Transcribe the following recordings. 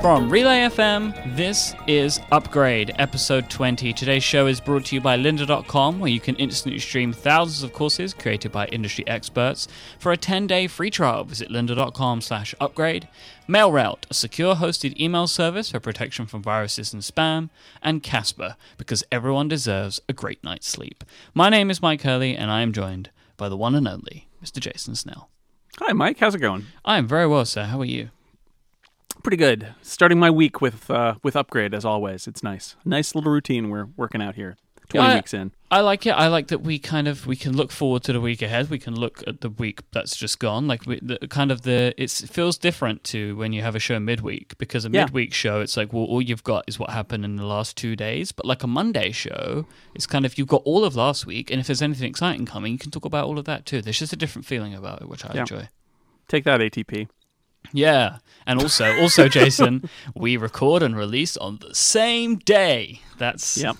From Relay FM, this is Upgrade, episode 20. Today's show is brought to you by lynda.com, where you can instantly stream thousands of courses created by industry experts. For a 10-day free trial, visit lynda.com slash upgrade. MailRoute, a secure hosted email service for protection from viruses and spam. And Casper, because everyone deserves a great night's sleep. My name is Myke Hurley, and I am joined by the one and only Mr. Jason Snell. Hi, Myke. How's it going? I am very well, sir. How are you? Pretty good. Starting my week with uh, with upgrade as always. It's nice. Nice little routine we're working out here. Twenty Yeah, weeks in. I like it. I like that we kind of we can look forward to the week ahead. We can look at the week that's just gone. Like we, the, kind of the it's, it feels different to when you have a show midweek because a Yeah. midweek show it's like well all you've got is what happened in the last two days. But like a Monday show, it's kind of you've got all of last week, and if there's anything exciting coming, you can talk about all of that too. There's just a different feeling about it, which I Yeah. enjoy. Take that ATP. Yeah, and also also Jason, we record and release on the same day. That's Yep.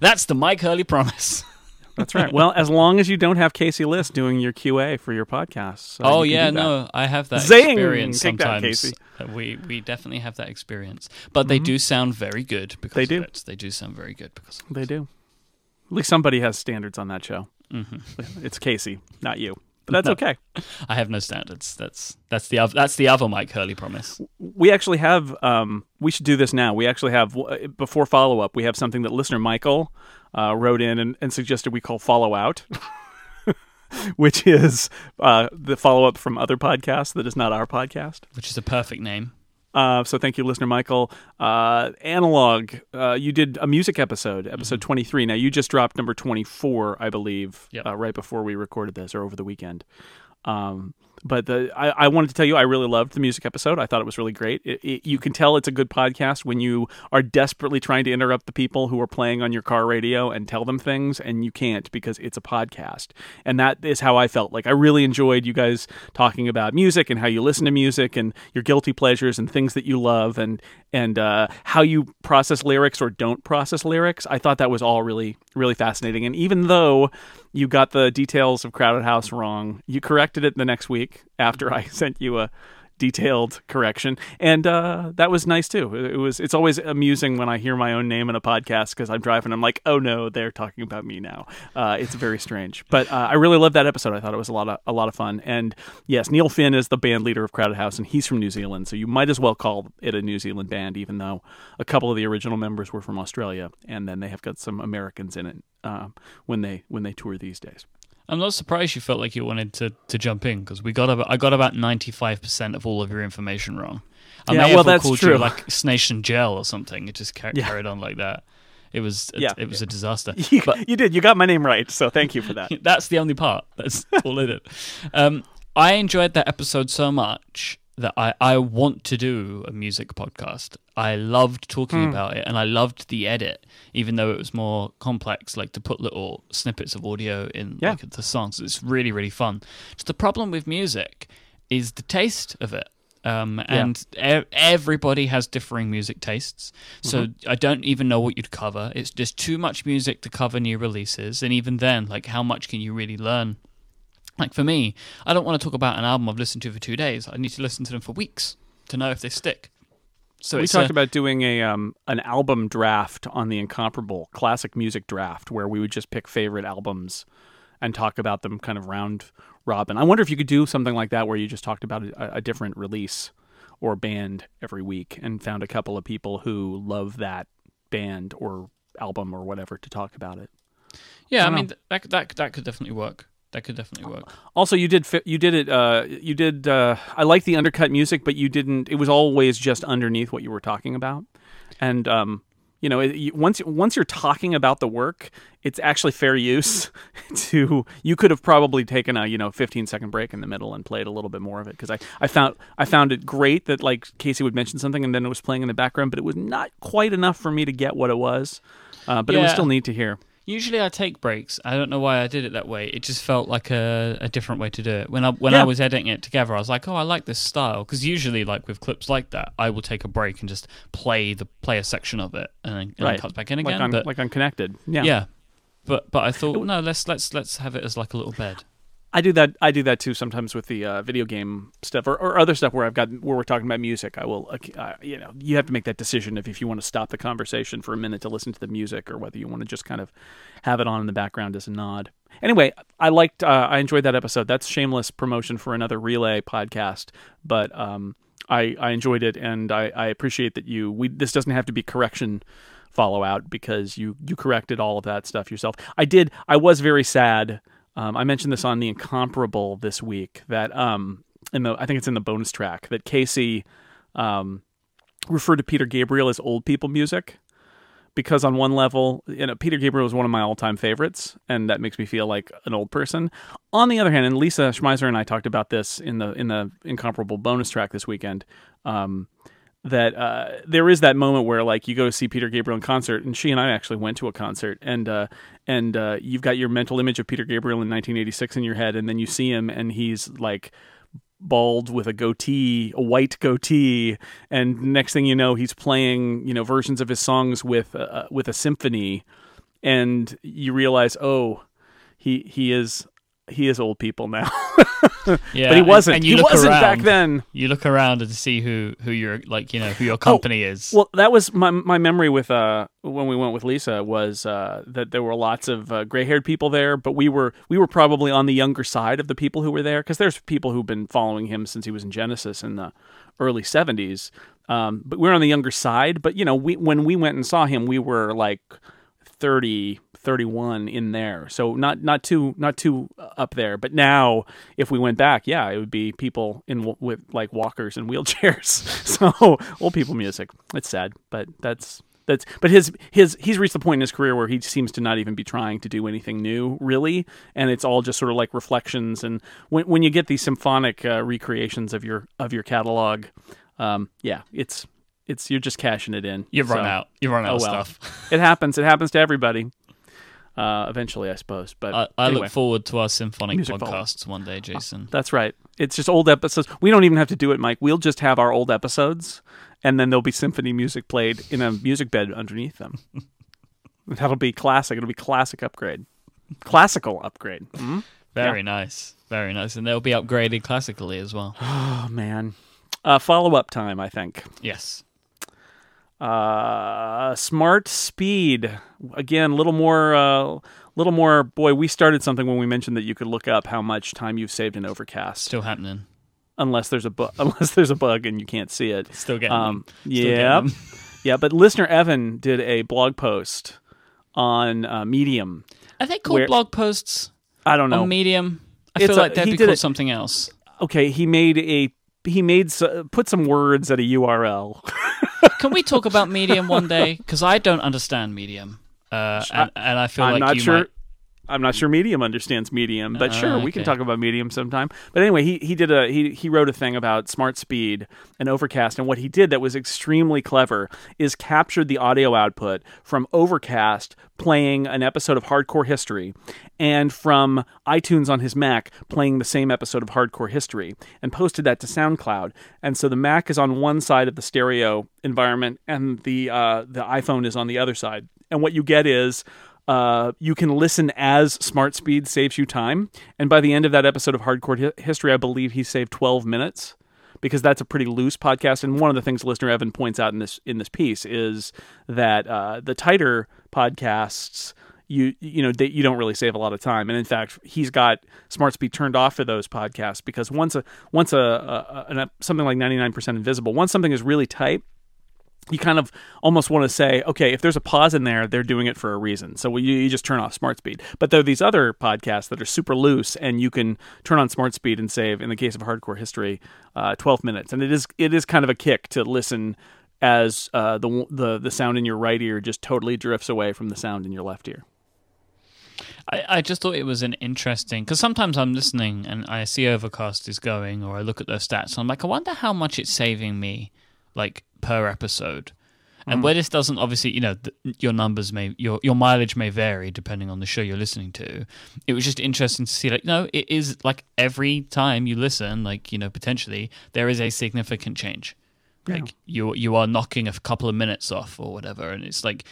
That's the Myke Hurley promise. That's right. well, as long as you don't have Casey Liss doing your QA for your podcast. uh, oh you yeah, no, I have that Zing! experience Take that, sometimes. Casey. Uh, We we definitely have that experience, but they do sound very good because They of do. it. They do sound very good because of They do. At least somebody has standards on that show. Mhm. It's Casey, not you. But that's No. okay. I have no standards. That's that's the other, that's the other Myke Hurley promise. We actually have. Um, we should do this now. We actually have before follow up. We have something that listener Michael uh, wrote in and, and suggested we call follow out, which is uh, the follow up from other podcasts that is not our podcast. Which is a perfect name. Uh, so thank you, listener Michael. Uh, Analog, uh, you did a music episode, episode 23. Now you just dropped number 24, I believe, Yep. uh, right before we recorded this or over the weekend. Um, but the, I, I wanted to tell you, I really loved the music episode. I thought it was really great. It, it, you can tell it's a good podcast when you are desperately trying to interrupt the people who are playing on your car radio and tell them things, and you can't because it's a podcast. And that is how I felt. Like I really enjoyed you guys talking about music and how you listen to music and your guilty pleasures and things that you love and and uh, how you process lyrics or don't process lyrics. I thought that was all really really fascinating. And even though you got the details of Crowded House wrong, you corrected it the next week after I sent you a detailed correction. And uh, that was nice too. It was it's always amusing when i hear my own name in a podcast because i'm driving i'm like oh no they're talking about me now. Uh, it's very strange. But uh, i really loved that episode. I thought it was a lot of a lot of fun. And yes neil finn is the band leader of crowded house and he's from new zealand so you might as well call it a new zealand band even though a couple of the original members were from australia and then they have got some americans in it um, when they when they tour these days I'm not surprised you felt like you wanted to, to jump in because we got about I got about ninety five percent of all of your information wrong. I Yeah, may well, have that's called true. you like Snation Gel or something. It just car- Yeah. carried on like that. It was a, Yeah. it was a disaster. you, But you did you got my name right so thank you for that that's the only part. That's all in it. Um, I enjoyed that episode so much that I, I want to do a music podcast. I loved talking Hmm. about it and I loved the edit, even though it was more complex, like to put little snippets of audio in Yeah. like the songs. It's really, really fun. Just the problem with music is the taste of it. Um, and e- everybody has differing music tastes. So Mm-hmm. I don't even know what you'd cover. It's just too much music to cover new releases. And even then, like, how much can you really learn? Like, for me, I don't want to talk about an album I've listened to for two days. I need to listen to them for weeks to know if they stick. So we talked a- about doing a um, an album draft on the incomparable classic music draft where we would just pick favorite albums and talk about them kind of round robin. I wonder if you could do something like that where you just talked about a, a different release or band every week and found a couple of people who love that band or album or whatever to talk about it. yeah, I, don't mean, th- that, that, that could definitely work. That could definitely work. Also, you did you did it. Uh, you did. Uh, I like the undercut music, but you didn't. It was always just underneath what you were talking about, and um, you know, it, you, once once you're talking about the work, it's actually fair use to. You could have probably taken a you know 15 second break in the middle and played a little bit more of it because I, I found I found it great that like Casey would mention something and then it was playing in the background, but it was not quite enough for me to get what it was. Uh, but it was still neat to hear. Usually I take breaks. I don't know why I did it that way. It just felt like a, a different way to do it. When I when Yeah. I was editing it together, I was like, oh, I like this style because usually like with clips like that, I will take a break and just play the play a section of it and then, Right. cut back in Like again. on but like yeah. Yeah. But but I thought no, let's let's let's have it as like a little bed. I do that. I do that too sometimes with the uh, video game stuff or, or other stuff where I've got where we're talking about music. I will, uh, you know, you have to make that decision if if you want to stop the conversation for a minute to listen to the music or whether you want to just kind of have it on in the background as a nod. Anyway, I liked, uh, I enjoyed that episode. That's shameless promotion for another relay podcast, but um, I I enjoyed it and I, I appreciate that you. We this doesn't have to be correction follow out because you you corrected all of that stuff yourself. I did. I was very sad. Um, I mentioned this on the incomparable this week that um in the I think it's in the bonus track that Casey um referred to Peter Gabriel as old people music because on one level, you know, Peter Gabriel is one of my all-time favorites, and that makes me feel like an old person. On the other hand, and Lisa Schmeiser and I talked about this in the in the incomparable bonus track this weekend. Um, that uh, there is that moment where like you go to see Peter Gabriel in concert, and she and I actually went to a concert, and uh, and uh, you've got your mental image of Peter Gabriel in 1986 in your head, and then you see him, and he's like bald with a goatee, a white goatee, and next thing you know, he's playing you know versions of his songs with uh, with a symphony, and you realize, oh, he he is he is old people now. Yeah, but he wasn't. and you he wasn't back then. You look around and see who who your like you know who your company is. Well, that was my my memory with uh when we went with Lisa was uh that there were lots of uh, gray-haired people there, but we were we were probably on the younger side of the people who were there because there's people who've been following him since he was in Genesis in the early 70s. Um, but we are on the younger side, but you know, we when we went and saw him, we were like 30 31 in there so not not too not too up there but now if we went back yeah it would be people in with like walkers and wheelchairs so old people music it's sad but that's that's but his his he's reached the point in his career where he seems to not even be trying to do anything new really and it's all just sort of like reflections and when when you get these symphonic uh, recreations of your of your catalog um yeah it's it's you're just cashing it in You've run out. You've run out Oh, of well. stuff. it happens. It happens to everybody. Uh, eventually, I suppose. But I, I anyway, look forward to our symphonic Music podcasts one day, Jason. that's right. It's just old episodes. We don't even have to do it, Myke. We'll just have our old episodes, and then there'll be symphony music played in a music bed underneath them. That'll be classic. It'll be classic upgrade, classical upgrade. Mhm. Very nice. Very nice. And they'll be upgraded classically as well. Oh man, uh, follow up time. I think. yes. Uh, smart speed again. A little more. Uh, little more. Boy, we started something when we mentioned that you could look up how much time you've saved in Overcast. Still happening. unless there's a bug unless there's a bug and you can't see it. Still getting Um. Still getting yeah, them. yeah. But listener Evan did a blog post on uh, Medium. Are they called Where- blog posts I don't know. on Medium? I It's feel a- like he be called it- something else. okay, he made a he made put some words at a URL. Can we talk about Medium one day? Because I don't understand Medium, uh, and, and I feel I'm like not you sure. might. I'm not sure Medium understands Medium, but Uh, sure, we can talk about Medium sometime. But anyway, he he did a he he wrote a thing about smart speed and Overcast, and what he did that was extremely clever is captured the audio output from Overcast playing an episode of Hardcore History, and from iTunes on his Mac playing the same episode of Hardcore History, and posted that to SoundCloud. And so the Mac is on one side of the stereo environment, and the uh, the iPhone is on the other side. And what you get is uh, you can listen as Smart Speed saves you time. And by the end of that episode of Hardcore Hi- History, I believe he saved 12 minutes because that's a pretty loose podcast. And one of the things listener Evan points out in this in this piece is that uh, the tighter podcasts. You you know they, you don't really save a lot of time, and in fact, he's got Smart Speed turned off for those podcasts because once a once a, a, a, something like ninety nine percent invisible, once something is really tight, you kind of almost want to say, okay, if there's a pause in there, they're doing it for a reason. So you, you just turn off Smart Speed. But there are these other podcasts that are super loose, and you can turn on Smart Speed and save, in the case of Hardcore History, uh, 12 minutes. And it is it is kind of a kick to listen as uh, the the the sound in your right ear just totally drifts away from the sound in your left ear. I, I just thought it was an interesting because sometimes I'm listening and I see Overcast is going, or I look at their stats and I'm like, I wonder how much it's saving me, like per episode. And mm. where this doesn't obviously, you know, th- your numbers may your your mileage may vary depending on the show you're listening to. It was just interesting to see, like, no, it is like every time you listen, like you know, potentially there is a significant change. Like you you are knocking a couple of minutes off or whatever, and it's like,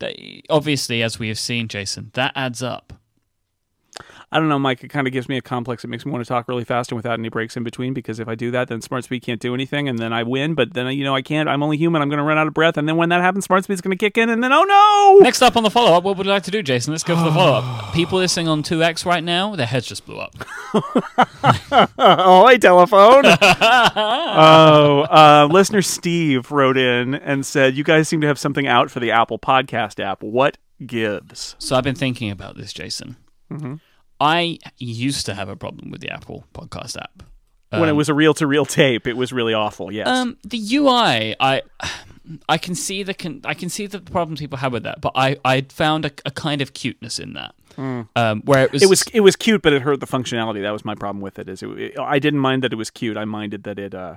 they, obviously, as we have seen, Jason, that adds up. I don't know, Myke. It kind of gives me a complex. It makes me want to talk really fast and without any breaks in between. Because if I do that, then Smart Speed can't do anything, and then I win. But then you know I can't. I'm only human. I'm going to run out of breath, and then when that happens, SmartSpeed's going to kick in, and then oh no! Next up on the follow up, what would you like to do, Jason? Let's go for the follow up. People listening on 2X right now, their heads just blew up. oh, hey, telephone. oh, uh, listener Steve wrote in and said, "You guys seem to have something out for the Apple Podcast app. What gives?" So I've been thinking about this, Jason. I used to have a problem with the Apple Podcast app. when it was a reel to reel tape, it was really awful. Yes. Um, the UI, I, I can see the con- I can see the problems people have with that, but I, I found a, a kind of cuteness in that, um, where it was, it was it was cute, but it hurt the functionality. That was my problem with it. Is it, it- I didn't mind that it was cute. I minded that it uh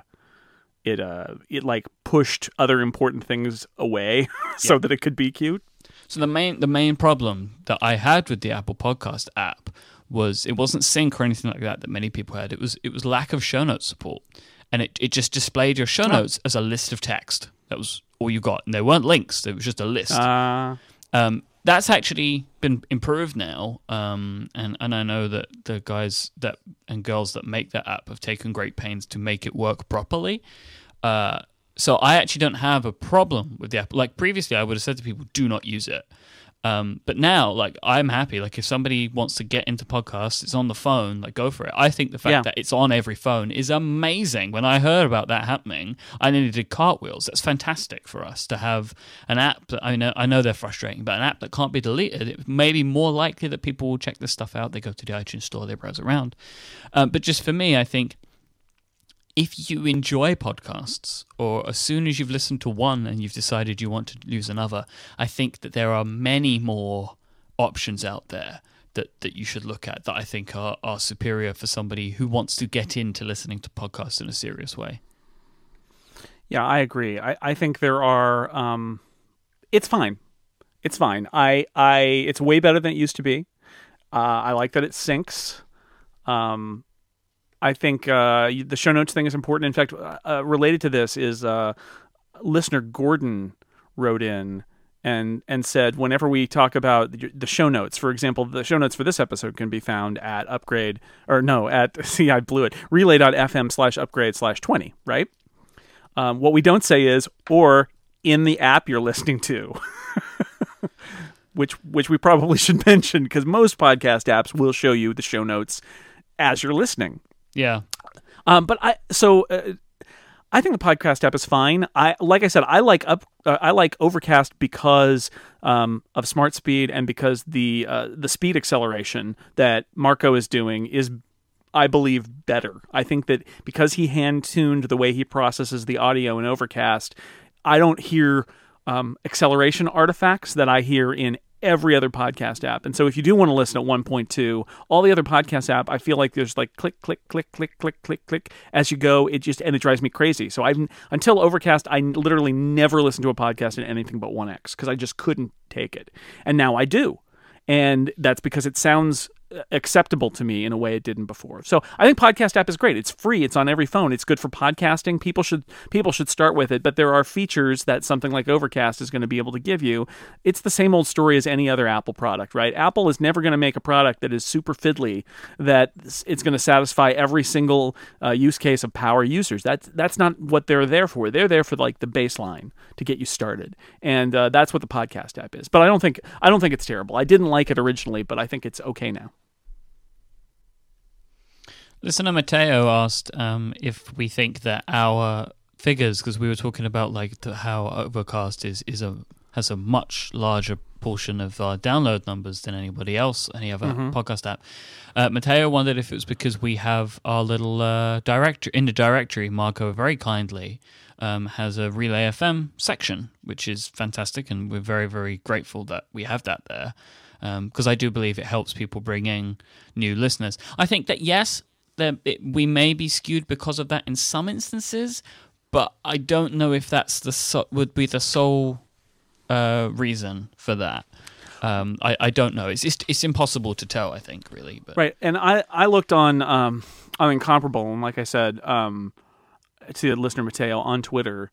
it uh it like pushed other important things away so that it could be cute. So the main the main problem that I had with the Apple Podcast app was it wasn't sync or anything like that that many people had. It was it was lack of show notes support, and it it just displayed your show notes as a list of text. That was all you got, and they weren't links. It was just a list. Uh, Um, that's actually been improved now, um, and and I know that the guys that and girls that make that app have taken great pains to make it work properly. Uh, so I actually don't have a problem with the app. Like previously, I would have said to people, "Do not use it." Um, but now, like, I'm happy. Like, if somebody wants to get into podcasts, it's on the phone. Like, go for it. I think the fact Yeah. that it's on every phone is amazing. When I heard about that happening, I nearly did cartwheels. That's fantastic for us to have an app that I know. I know they're frustrating, but an app that can't be deleted. It may be more likely that people will check this stuff out. They go to the iTunes store, they browse around. Um, but just for me, I think if you enjoy podcasts, or as soon as you've listened to one and you've decided you want to use another, I think that there are many more options out there that, that you should look at that I think are, are superior for somebody who wants to get into listening to podcasts in a serious way. yeah, I agree. I, I think there are. Um, it's fine. It's fine. I I it's way better than it used to be. Uh, I like that it syncs. Um, I think uh, the show notes thing is important. In fact, uh, related to this is uh, listener Gordon wrote in and and said whenever we talk about the the show notes, for example, the show notes for this episode can be found at upgrade or no at see I blew it relay.fm slash upgrade slash twenty right. Um, what we don't say is or in the app you're listening to. which which we probably should mention because most podcast apps will show you the show notes as you're listening. Yeah. Um, but I so uh, I think the podcast app is fine. I like I said I like up uh, I like Overcast because um, of Smart Speed and because the uh, the speed acceleration that Marco is doing is I believe better. I think that because he hand tuned the way he processes the audio in Overcast, I don't hear um, acceleration artifacts that I hear in every other podcast app. And so if you do want to listen at 1.2, all the other podcast app, I feel like there's like click, click, click, click, click, click, click as you go. It just, and it drives me crazy. So I've, until Overcast, I literally never listened to a podcast in anything but 1X because I just couldn't take it. And now I do. And that's because it sounds acceptable to me in a way it didn't before. So I think podcast app is great. It's free. It's on every phone. It's good for podcasting. People should people should start with it. But there are features that something like Overcast is going to be able to give you. It's the same old story as any other Apple product, right? Apple is never going to make a product that is super fiddly that it's going to satisfy every single uh, use case of power users. That's that's not what they're there for. They're there for like the baseline to get you started, and uh, that's what the podcast app is. But I don't think I don't think it's terrible. I didn't like it originally, but I think it's okay now. Listener Mateo asked um, if we think that our figures, because we were talking about like the, how Overcast is is a has a much larger portion of our download numbers than anybody else, any other podcast app. Uh, Mateo wondered if it was because we have our little uh, directory in the directory. Marco very kindly um, has a Relay FM section, which is fantastic, and we're very very grateful that we have that there because I do believe it helps people bring in new listeners. I think that yes, it, we may be skewed because of that in some instances, but I don't know if that's the so, would be the sole uh, reason for that. Um, I, I don't know. It's, it's it's impossible to tell. I think really, but Right, and I I looked on um on Incomparable, and like I said, um to the listener Mateo on Twitter,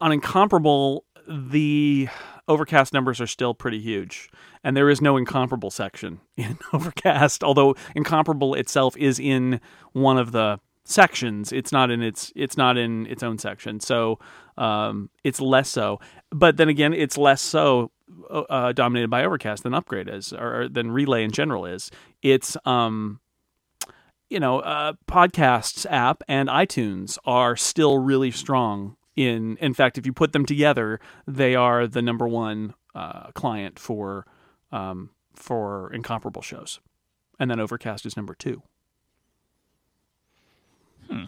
on Incomparable, the Overcast numbers are still pretty huge, and there is no incomparable section in Overcast. Although incomparable itself is in one of the sections, it's not in its it's not in its own section. So um, it's less so. But then again, it's less so uh, dominated by Overcast than Upgrade is, or, than Relay in general is. It's um, you know, uh, podcasts app and iTunes are still really strong. In in fact, if you put them together, they are the number one uh, client for um, for incomparable shows, and then Overcast is number two. Hmm.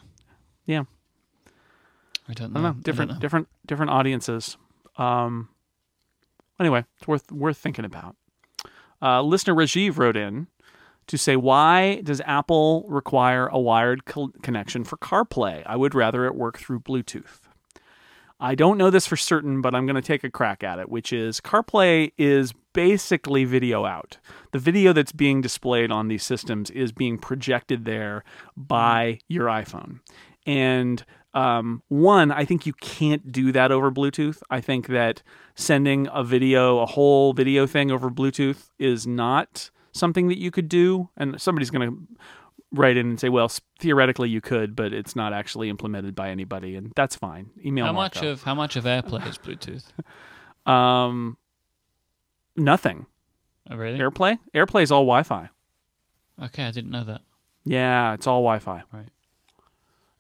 Yeah. I don't I know. don't know. Different, I don't know. different, different audiences. Um. Anyway, it's worth worth thinking about. Uh, listener Rajiv wrote in to say, "Why does Apple require a wired co- connection for CarPlay? I would rather it work through Bluetooth." I don't know this for certain, but I'm going to take a crack at it, which is CarPlay is basically video out. The video that's being displayed on these systems is being projected there by your iPhone. And um, one, I think you can't do that over Bluetooth. I think that sending a video, a whole video thing over Bluetooth is not something that you could do. And somebody's going to write in and say, well, theoretically you could, but it's not actually implemented by anybody. And that's fine. Email How much of how much of AirPlay is Bluetooth? Um, nothing. Oh, really? AirPlay? AirPlay is all Wi-Fi. Okay, I didn't know that. Yeah, it's all Wi-Fi. Right.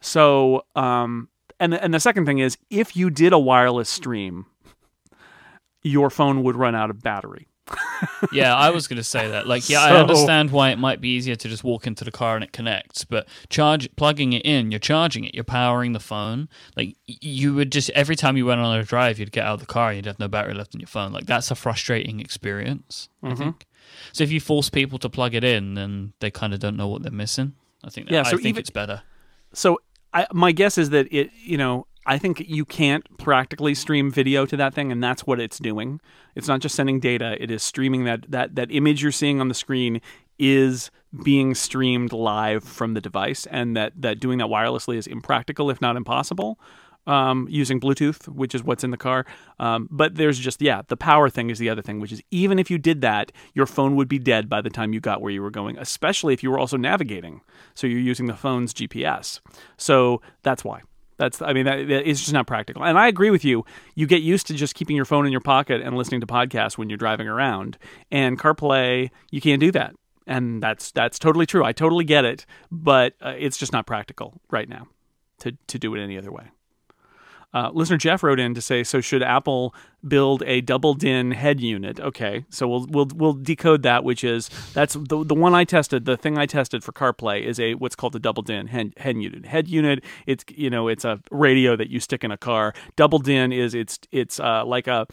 So, um, and and the second thing is, if you did a wireless stream, your phone would run out of battery. Yeah, I was going to say that. Like, yeah, I understand why it might be easier to just walk into the car and it connects, but charge plugging it in, you're charging it, you're powering the phone. Like, you would just every time you went on a drive, you'd get out of the car, and you'd have no battery left in your phone. Like, that's a frustrating experience. I Mm-hmm. think. So if you force people to plug it in, then they kind of don't know what they're missing. I think. That, Yeah, I so think even- it's better. So, I, my guess is that it, you know, I think you can't practically stream video to that thing, and that's what it's doing. It's not just sending data; it is streaming that that that image you're seeing on the screen is being streamed live from the device, and that that doing that wirelessly is impractical, if not impossible. Um, using Bluetooth, which is what's in the car. Um, but there's just, yeah, the power thing is the other thing, which is even if you did that, your phone would be dead by the time you got where you were going, especially if you were also navigating. So you're using the phone's GPS. So that's why. That's, I mean, that, it's just not practical. And I agree with you. You get used to just keeping your phone in your pocket and listening to podcasts when you're driving around. And CarPlay, you can't do that. And that's that's totally true. I totally get it, but uh, it's just not practical right now to to do it any other way. Uh, listener Jeff wrote in to say, so should Apple build a double DIN head unit? Okay, so we'll we'll we'll decode that, which is that's the the one I tested. The thing I tested for CarPlay is a what's called a double DIN head, head unit. Head unit, it's you know it's a radio that you stick in a car. Double DIN is it's it's uh, like a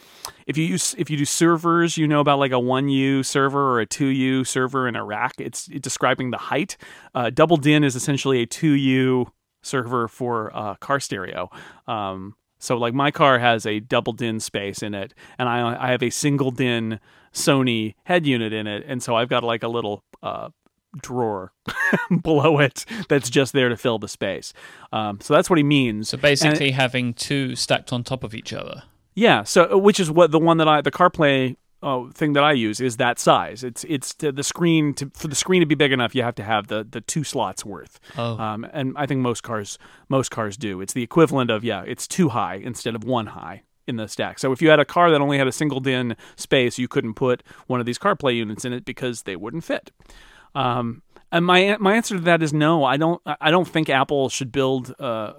if you use if you do servers, you know about like a one U server or a two U server in a rack. It's, it's describing the height. Uh, double DIN is essentially a two U server for uh, car stereo. Um, so like my car has a double DIN space in it, and I I have a single DIN Sony head unit in it, and so I've got like a little uh, drawer below it that's just there to fill the space. Um, so that's what he means. So basically, having two stacked on top of each other. yeah, so uh, which is what the one that I the CarPlay uh, thing that I use is that size. It's it's to the screen to for the screen to be big enough, you have to have the the two slots worth. Oh. Um, and I think most cars most cars do. It's the equivalent of yeah, it's two high instead of one high in the stack. So if you had a car that only had a single DIN space, you couldn't put one of these CarPlay units in it because they wouldn't fit. Um, and my my answer to that is no. I don't I don't think Apple should build uh,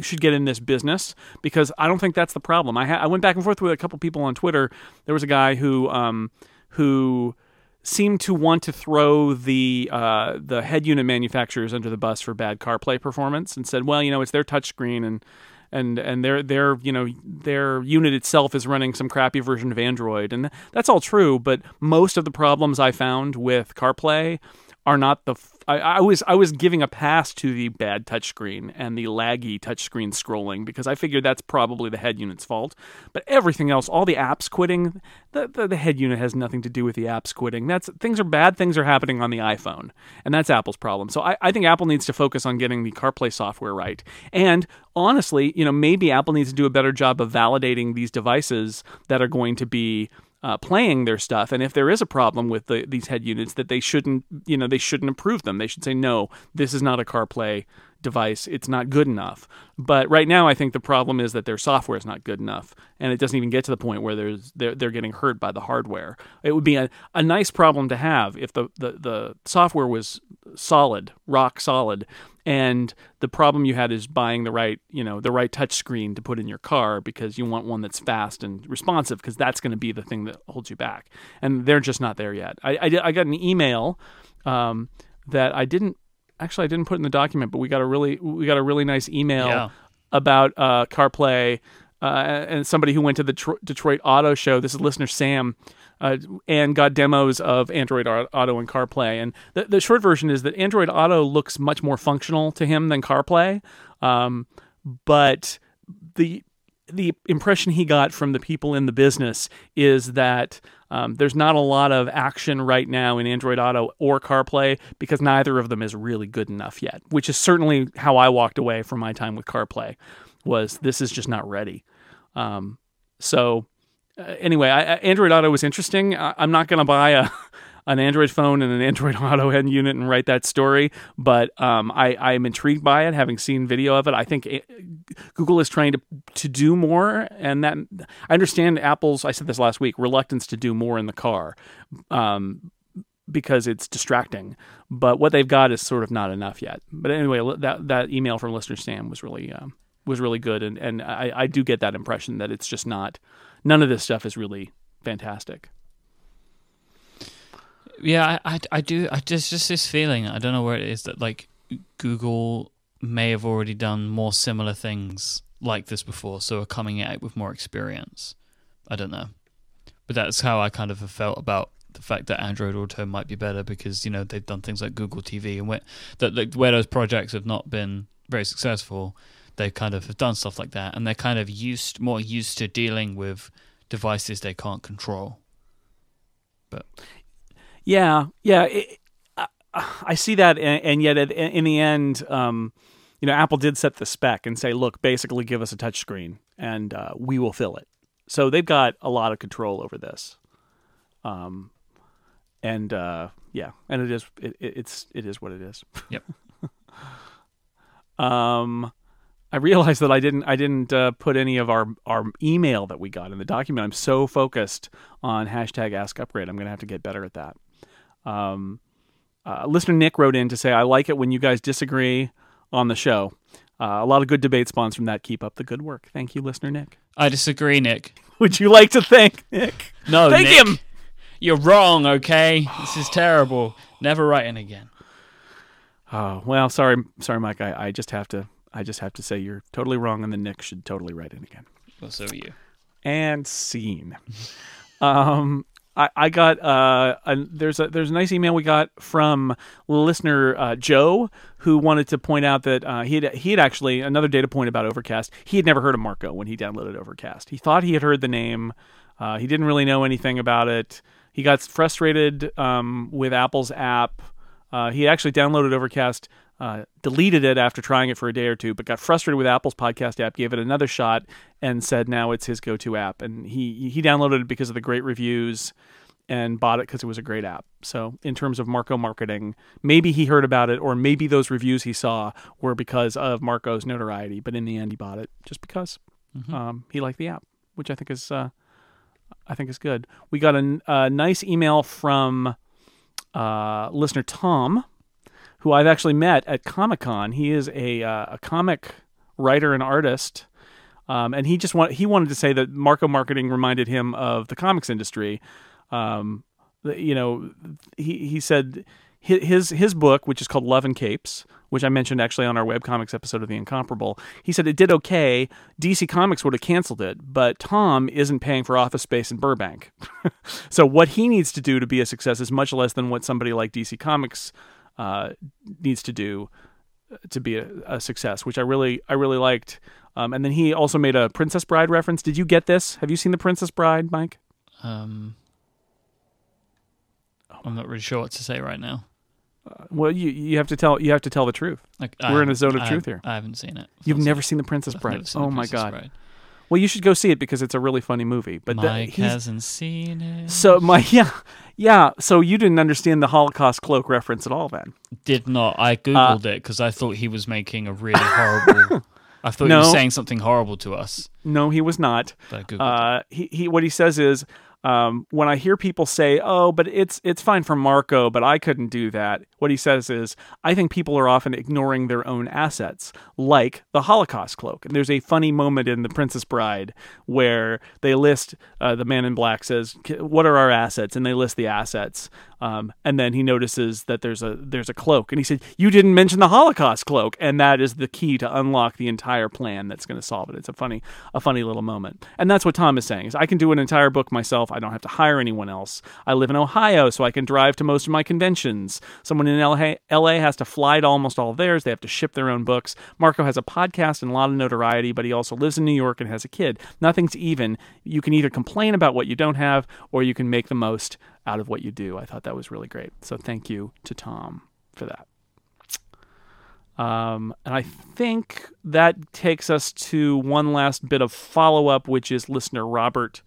should get in this business because I don't think that's the problem. I ha- I went back and forth with a couple people on Twitter. There was a guy who um, who seemed to want to throw the uh, the head unit manufacturers under the bus for bad CarPlay performance and said, well, you know, it's their touchscreen and and and their their you know their unit itself is running some crappy version of Android, and that's all true. But most of the problems I found with CarPlay are not the. I, I was I was giving a pass to the bad touchscreen and the laggy touchscreen scrolling because I figured that's probably the head unit's fault. But everything else, all the apps quitting, the, the the head unit has nothing to do with the apps quitting. That's things are bad. Things are happening on the iPhone, and that's Apple's problem. So I, I think Apple needs to focus on getting the CarPlay software right. And honestly, you know, maybe Apple needs to do a better job of validating these devices that are going to be uh, playing their stuff, and if there is a problem with the, these head units, that they shouldn't, you know, they shouldn't approve them. They should say, no, this is not a CarPlay device. It's not good enough. But right now, I think the problem is that their software is not good enough, and it doesn't even get to the point where there's they're, they're getting hurt by the hardware. It would be a, a nice problem to have if the, the, the software was solid, rock solid, and the problem you had is buying the right you know the right touch screen to put in your car because you want one that's fast and responsive because that's going to be the thing that holds you back and they're just not there yet i, I, I got an email um, that i didn't actually i didn't put in the document but we got a really we got a really nice email Yeah. about uh, carplay uh, and somebody who went to the Tro- Detroit Auto Show. This is listener Sam, uh, and got demos of Android Auto and CarPlay. And the, the short version is that Android Auto looks much more functional to him than CarPlay, um, but the the impression he got from the people in the business is that um, there's not a lot of action right now in Android Auto or CarPlay because neither of them is really good enough yet. Which is certainly how I walked away from my time with CarPlay. Was this is just not ready. Um, so uh, anyway, I, Android Auto was interesting. I, I'm not going to buy a an Android phone and an Android Auto head unit and write that story, but um, I I'm intrigued by it, having seen video of it. I think it, Google is trying to to do more, and that I understand Apple's. I said this last week, reluctance to do more in the car. Um, because it's distracting, but what they've got is sort of not enough yet. But anyway, that that email from listener Sam was really um, was really good, and and I, I do get that impression that it's just not none of this stuff is really fantastic. Yeah, I, I, I do. I just just this feeling. I don't know where it is that like Google may have already done more similar things like this before, so are coming out with more experience. I don't know, but that's how I kind of have felt about the fact that Android Auto might be better because you know they've done things like Google TV and where that like, where those projects have not been very successful, they kind of have done stuff like that, and they're kind of used more used to dealing with devices they can't control. Yeah, yeah. It, I, I see that, and, and yet at, in the end, um, you know, Apple did set the spec and say, "Look, basically, give us a touchscreen and uh, we will fill it." So they've got a lot of control over this. Um, and uh, yeah, and it is it, it- it's it is what it is. Yep. um, I realized that I didn't I didn't uh, put any of our our email that we got in the document. I'm so focused on hashtag Ask Upgrade. I'm gonna have to get better at that. Um, uh, listener Nick wrote in to say, "I like it when you guys disagree on the show." Uh, a lot of good debate spawns from that. Keep up the good work. Thank you, listener Nick. I disagree, Nick. Would you like to thank Nick? No, Thank Nick. him. You're wrong, okay? This is terrible. Never writing again. Oh well, sorry, sorry, Myke. I, I just have to I just have to say you're totally wrong, and then Nick should totally write in again. Well, so are you. and scene. um, I, I got uh, a, there's a there's a nice email we got from listener uh, Joe who wanted to point out that uh, he had he had actually another data point about Overcast. He had never heard of Marco when he downloaded Overcast. He thought he had heard the name. Uh, he didn't really know anything about it. He got frustrated um, with Apple's app. Uh, he actually downloaded Overcast, uh, deleted it after trying it for a day or two, but got frustrated with Apple's podcast app, gave it another shot, and said now it's his go-to app. And he he downloaded it because of the great reviews and bought it because it was a great app. So in terms of Marco marketing, maybe he heard about it, or maybe those reviews he saw were because of Marco's notoriety. But in the end, he bought it just because um, he liked the app, which I think is uh, I think is good. We got a nice email from uh, listener Tom, who I've actually met at Comic Con. He is a uh, a comic writer and artist, um, and he just want he wanted to say that Marco marketing reminded him of the comics industry. Um, you know, he he said hi- his his book, which is called Love and Capes, which I mentioned actually on our webcomics episode of The Incomparable. He said it did okay. DC Comics would have canceled it, but Tom isn't paying for office space in Burbank. so what he needs to do to be a success is much less than what somebody like DC Comics uh, needs to do to be a, a success, which I really I really liked. Um, and then he also made a Princess Bride reference. Did you get this? Have you seen the Princess Bride, Myke? Um, I'm not really sure what to say right now. Well, you you have to tell you have to tell the truth. Like, We're in a zone of I- truth here. I haven't seen it. You've never seen the Princess Bride? Oh The my Princess god! Bride. Well, you should go see it because it's a really funny movie. But the- Myke he's- hasn't seen it. so my yeah yeah. So you didn't understand the Holocaust cloak reference at all then? Did not. I Uh, googled it because I thought he was making a really horrible. I thought he was saying something horrible to us. No, he was not. But I googled. Uh, he, he what he says is um, when I hear people say, "Oh, but it's it's fine for Marco, but I couldn't do that." What he says is, "I think people are often ignoring their own assets, like the Holocaust cloak." And there's a funny moment in The Princess Bride where they list uh, the man in black says, "What are our assets?" and they list the assets. Um, and then he notices that there's a there's a cloak, and he said, "You didn't mention the Holocaust cloak," and that is the key to unlock the entire plan that's going to solve it. It's a funny a funny little moment, and that's what Tom is saying: is I can do an entire book myself. I don't have to hire anyone else. I live in Ohio, so I can drive to most of my conventions. Someone in LA, LA has to fly to almost all theirs. They have to ship their own books. Marco has a podcast and a lot of notoriety, but he also lives in New York and has a kid. Nothing's even. You can either complain about what you don't have, or you can make the most out of what you do. I thought that was really great. So thank you to Tom for that. Um, and I think that takes us to one last bit of follow up, which is listener Robert,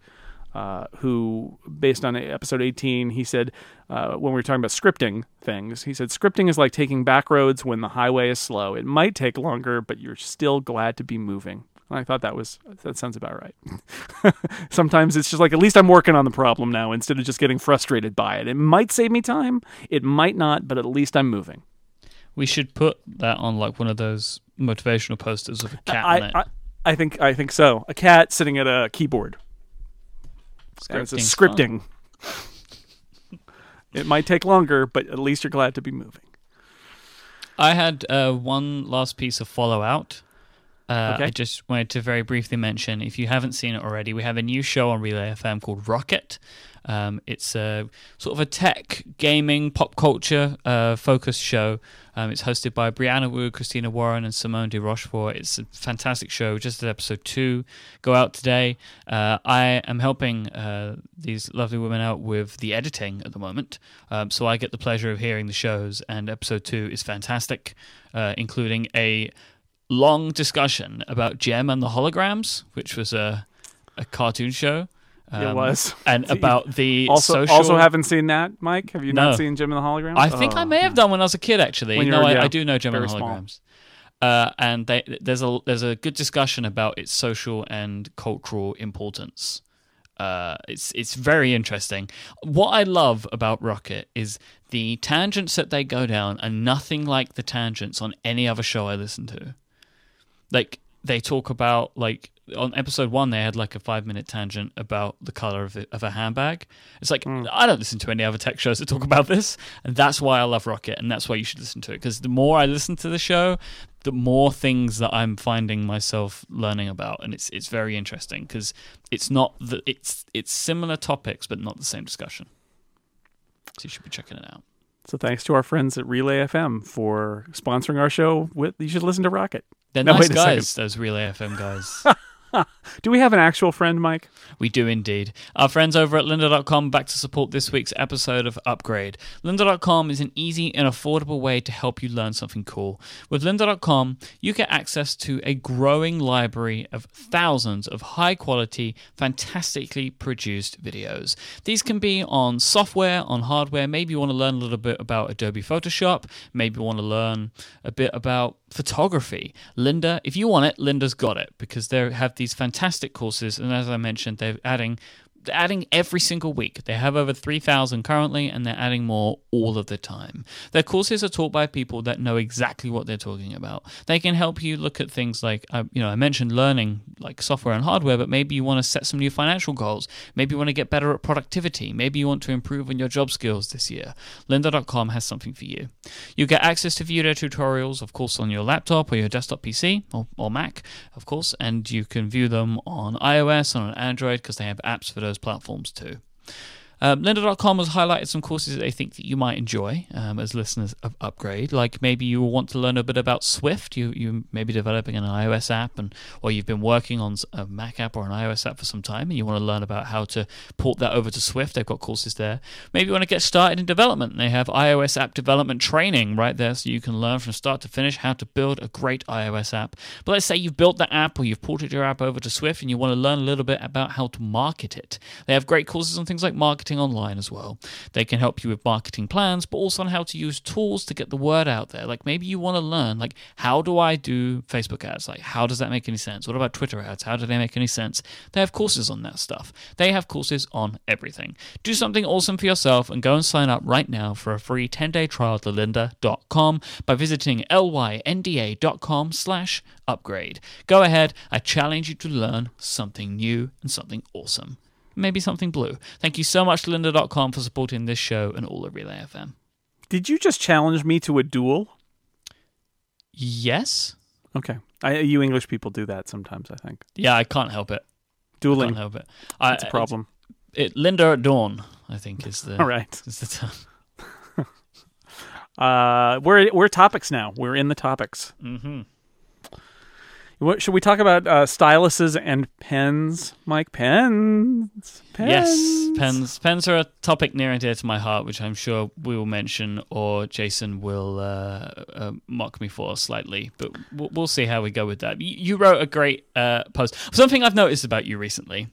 uh, who, based on episode 18, he said, uh, when we were talking about scripting things, he said, scripting is like taking back roads when the highway is slow. It might take longer, but you're still glad to be moving. And I thought that was, that sounds about right. Sometimes it's just like, at least I'm working on the problem now instead of just getting frustrated by it. It might save me time, it might not, but at least I'm moving. We should put that on like one of those motivational posters of a cat I, on it. I, I think I think so. A cat sitting at a keyboard. And it's a scripting. it might take longer, but at least you're glad to be moving. I had uh, one last piece of follow out. Uh, Okay. I just wanted to very briefly mention if you haven't seen it already, we have a new show on Relay FM called Rocket. Um, it's a sort of a tech, gaming, pop culture uh, focused show. Um, it's hosted by Brianna Wu, Christina Warren, and Simone de Rochefort. It's a fantastic show. Just at episode two, go out today. Uh, I am helping uh, these lovely women out with the editing at the moment, um, so I get the pleasure of hearing the shows. And episode two is fantastic, uh, including a long discussion about Jem and the Holograms, which was a a cartoon show. it Um, was. and about the Also, social. also haven't seen that, Myke. Have you No. not seen Jem and the Holograms? I think Oh, I may have done when I was a kid. Actually, no, were, I, yeah, I do know Jem and the. Holograms. Uh, and they, there's a there's a good discussion about its social and cultural importance. Uh, it's it's very interesting. What I love about Rocket is the tangents that they go down are nothing like the tangents on any other show I listen to. Like they talk about like on episode one they had like a five minute tangent about the color of, it, of a handbag. It's like hmm. I don't listen to any other tech shows that talk about this, and that's why I love Rocket, and that's why you should listen to it because the more I listen to the show, the more things that I'm finding myself learning about, and it's it's very interesting because it's not the it's it's similar topics but not the same discussion. So you should be checking it out. So thanks to our friends at Relay FM for sponsoring our show. With you should listen to Rocket. They're No, nice wait a second. guys, those Relay FM guys. Do we have an actual friend, Myke? We do indeed. Our friends over at lynda.com back to support this week's episode of Upgrade. Lynda.com is an easy and affordable way to help you learn something cool. With lynda.com, you get access to a growing library of thousands of high quality, fantastically produced videos. These can be on software, on hardware. Maybe you want to learn a little bit about Adobe Photoshop. Maybe you want to learn a bit about photography. Lynda, if you want it, Lynda's got it because they have these fantastic courses. And as I mentioned, they're adding adding every single week. They have over 3,000 currently, and they're adding more all of the time. Their courses are taught by people that know exactly what they're talking about. They can help you look at things like, uh, you know, I mentioned learning like software and hardware, but maybe you want to set some new financial goals. Maybe you want to get better at productivity. Maybe you want to improve on your job skills this year. Lynda.com has something for you. You get access to video tutorials, of course, on your laptop or your desktop PC or, or Mac, of course, and you can view them on iOS and on Android because they have apps for those platforms too. Um, Lynda.com has highlighted some courses that they think that you might enjoy um, as listeners of Upgrade. Like maybe you want to learn a bit about Swift. You you may be developing an iOS app, and or you've been working on a Mac app or an iOS app for some time, and you want to learn about how to port that over to Swift. They've got courses there. Maybe you want to get started in development. They have iOS app development training right there, so you can learn from start to finish how to build a great iOS app. But let's say you've built that app or you've ported your app over to Swift, and you want to learn a little bit about how to market it. They have great courses on things like marketing online as well. They can help you with marketing plans, but also on how to use tools to get the word out there. Like maybe you want to learn, like, how do I do Facebook ads? Like, how does that make any sense? What about Twitter ads? How do they make any sense? They have courses on that stuff. They have courses on everything. Do something awesome for yourself and go and sign up right now for a free 10-day trial to lynda.com by visiting lynda.com slash upgrade. Go ahead. I challenge you to learn something new and something awesome maybe something blue. Thank you so much to lynda.com for supporting this show and all of Relay FM. Did you just challenge me to a duel? Yes. Okay. I, you English people do that sometimes, I think. Yeah, I can't help it. Dueling. Can't help it. That's a problem. It, Lynda at dawn, I think, is the All right. is the term. Uh, we're we're topics now. We're in the topics. Mm-hmm. What should we talk about? Uh, styluses and pens, Myke. Pens. Pens. Yes, pens. Pens are a topic near and dear to my heart, which I'm sure we will mention, or Jason will uh, uh, mock me for slightly. But we'll, we'll see how we go with that. You, you wrote a great uh, post. Something I've noticed about you recently.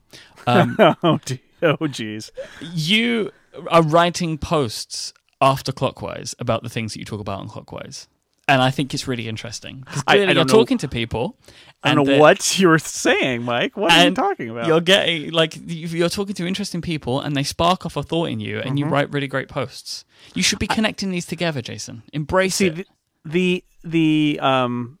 Um, oh, dear. oh, jeez. you are writing posts after clockwise about the things that you talk about on clockwise. And I think it's really interesting. I- I you're know- talking to people. I and don't know what you're saying, Myke. What are you talking about? You're getting like you're talking to interesting people, and they spark off a thought in you, and Mm-hmm. you write really great posts. You should be connecting these together, Jason. Embrace See it. the, the the um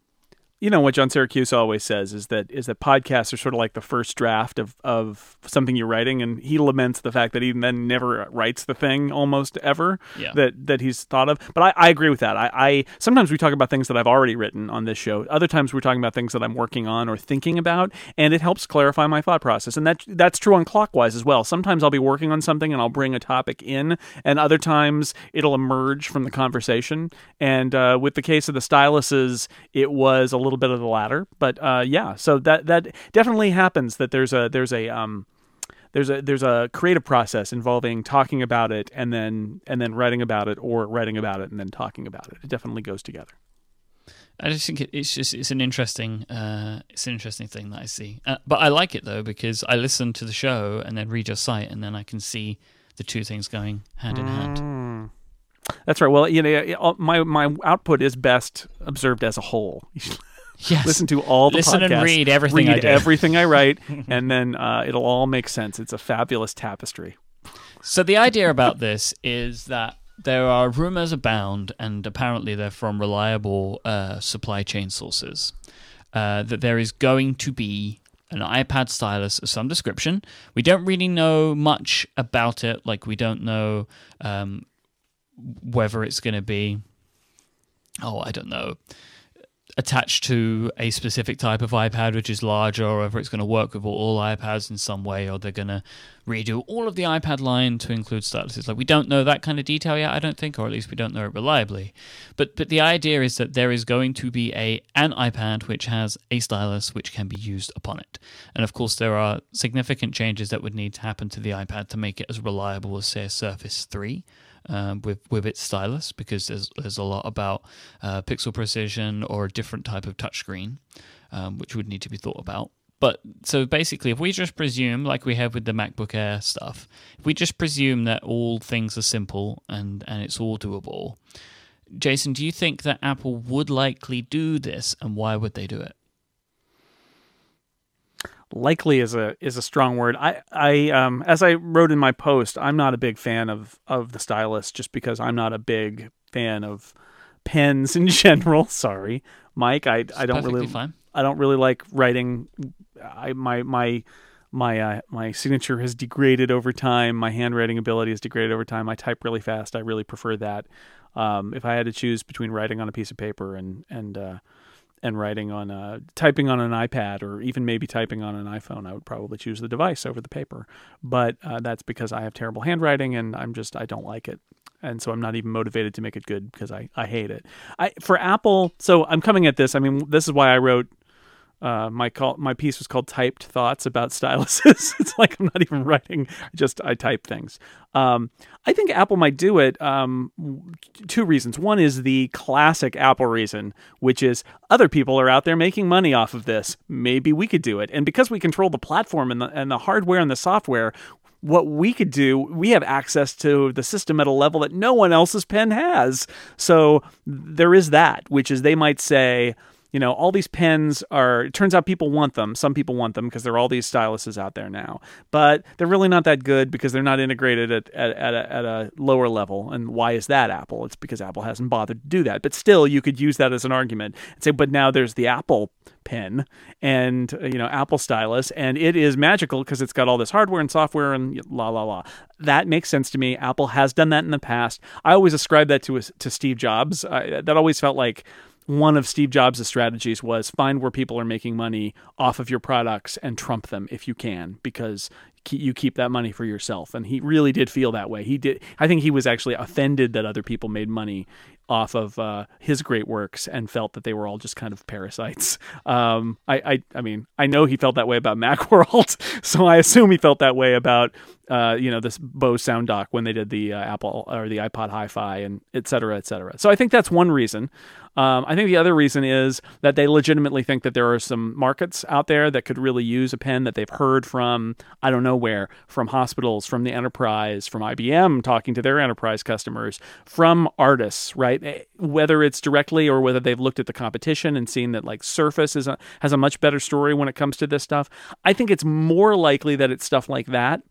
you know what John Siracusa always says is that is that podcasts are sort of like the first draft of of something you're writing, and he laments the fact that he then never writes the thing almost ever Yeah. that that he's thought of. But I, I agree with that. I, I sometimes we talk about things that I've already written on this show. Other times we're talking about things that I'm working on or thinking about, and it helps clarify my thought process. And that that's true on clockwise as well. Sometimes I'll be working on something and I'll bring a topic in, and other times it'll emerge from the conversation. And uh, with the case of the styluses, it was a little bit of the latter. But uh, yeah, so that that definitely happens. That there's a there's a um, there's a there's a creative process involving talking about it and then and then writing about it or writing about it and then talking about it. It definitely goes together. I just think it's just it's an interesting uh, it's an interesting thing that I see. Uh, but I like it though because I listen to the show and then read your site, and then I can see the two things going hand in hand. Mm. That's right. Well, you know, my my output is best observed as a whole. Yes. Listen to all the Listen and read everything I read do. everything I write, and then uh, it'll all make sense. It's a fabulous tapestry. So the idea about this is that there are rumors abound, and apparently they're from reliable uh, supply chain sources, uh, that there is going to be an iPad stylus of some description. We don't really know much about it. Like we don't know um, whether it's going to be, oh, I don't know, attached to a specific type of iPad which is larger, or whether it's going to work with all iPads in some way, or they're going to redo all of the iPad line to include styluses. Like we don't know that kind of detail yet, I don't think, or at least we don't know it reliably. But but the idea is that there is going to be a an iPad which has a stylus which can be used upon it. And of course there are significant changes that would need to happen to the iPad to make it as reliable as say a Surface 3 um, with with its stylus because there's there's a lot about uh, pixel precision or a different type of touchscreen, um, which would need to be thought about. But so basically, if we just presume, like we have with the MacBook Air stuff, if we just presume that all things are simple and and it's all doable, Jason, do you think that Apple would likely do this, and why would they do it? Likely is a is a strong word. I I um as I wrote in my post, I'm not a big fan of of the stylus just because I'm not a big fan of pens in general. Sorry, Myke. I I don't really fine. I don't really like writing. I my my my uh, my signature has degraded over time. My handwriting ability has degraded over time. I type really fast. I really prefer that. Um, if I had to choose between writing on a piece of paper and and uh, and writing on a, typing on an iPad or even maybe typing on an iPhone, I would probably choose the device over the paper. But uh, that's because I have terrible handwriting and I'm just I don't like it. And so I'm not even motivated to make it good because I, I hate it. I for Apple, so I'm coming at this. I mean, this is why I wrote uh, my call, my piece was called "Typed Thoughts About Styluses." it's like I'm not even writing; just I type things. Um, I think Apple might do it. Um, two reasons. One is the classic Apple reason, which is other people are out there making money off of this. Maybe we could do it, and because we control the platform and the and the hardware and the software, what we could do, we have access to the system at a level that no one else's pen has. So there is that, which is they might say, you know, all these pens are, it turns out people want them. Some people want them because there are all these styluses out there now. But they're really not that good because they're not integrated at, at, at, a, at a lower level. And why is that, Apple? It's because Apple hasn't bothered to do that. But still, you could use that as an argument and say, but now there's the Apple pen and uh, you know apple stylus and it is magical because it's got all this hardware and software and la la la that makes sense to me apple has done that in the past i always ascribe that to to steve jobs I, that always felt like one of Steve Jobs' strategies was find where people are making money off of your products and trump them if you can, because you keep that money for yourself. And he really did feel that way. He did. I think he was actually offended that other people made money off of uh, his great works and felt that they were all just kind of parasites. Um, I, I, I mean, I know he felt that way about Macworld, so I assume he felt that way about uh, you know this Bose Sound Dock when they did the uh, Apple or the iPod Hi-Fi and et cetera, et cetera. So I think that's one reason. Um, I think the other reason is that they legitimately think that there are some markets out there that could really use a pen that they've heard from, I don't know where, from hospitals, from the enterprise, from IBM talking to their enterprise customers, from artists, right? Eh, whether it's directly or whether they've looked at the competition and seen that like Surface is a, has a much better story when it comes to this stuff. I think it's more likely that it's stuff like that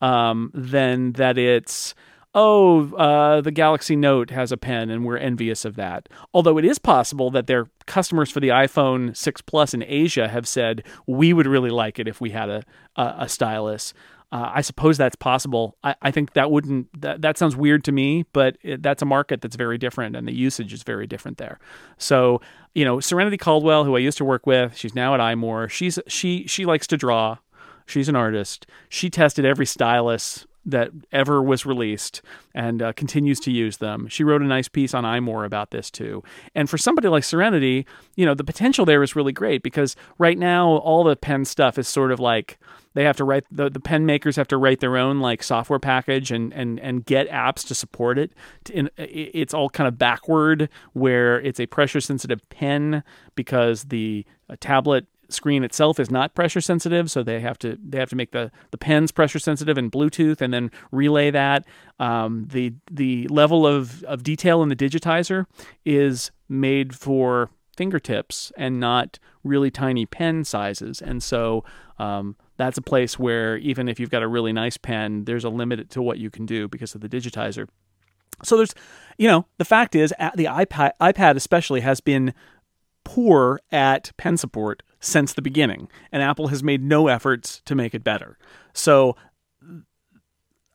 um, than that it's oh, uh, the Galaxy Note has a pen and we're envious of that. Although it is possible that their customers for the iPhone 6 Plus in Asia have said, we would really like it if we had a, a, a stylus. Uh, I suppose that's possible. I, I, think that wouldn't, that, that sounds weird to me, but it, that's a market that's very different and the usage is very different there. So, you know, Serenity Caldwell, who I used to work with, she's now at iMore. She's, she, she likes to draw. She's an artist. She tested every stylus that ever was released and uh, continues to use them. She wrote a nice piece on iMore about this too. And for somebody like Serenity, you know, the potential there is really great because right now all the pen stuff is sort of like they have to write the, the pen makers have to write their own like software package and and and get apps to support it. and it's all kind of backward where it's a pressure sensitive pen because the tablet screen itself is not pressure sensitive, so they have to they have to make the the pens pressure sensitive and Bluetooth, and then relay that. Um, the the level of of detail in the digitizer is made for fingertips and not really tiny pen sizes, and so. Um, that's a place where even if you've got a really nice pen, there's a limit to what you can do because of the digitizer. So there's, you know, the fact is, the iPad, iPad especially has been poor at pen support since the beginning, and Apple has made no efforts to make it better. So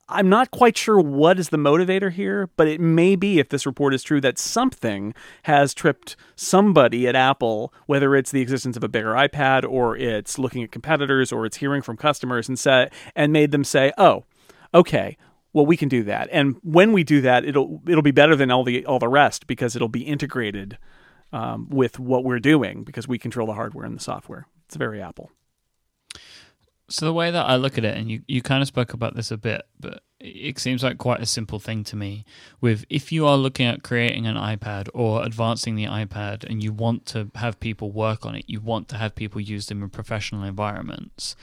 I'm not quite sure what is the motivator here, but it may be, if this report is true, that something has tripped somebody at Apple, whether it's the existence of a bigger iPad or it's looking at competitors or it's hearing from customers and say, and made them say, "Oh, okay, well we can do that." And when we do that, it'll it'll be better than all the all the rest because it'll be integrated um, with what we're doing because we control the hardware and the software. It's very Apple. So the way that I look at it, and you, you kind of spoke about this a bit, but it seems like quite a simple thing to me. With if you are looking at creating an iPad or advancing the iPad, and you want to have people work on it, you want to have people use them in professional environments,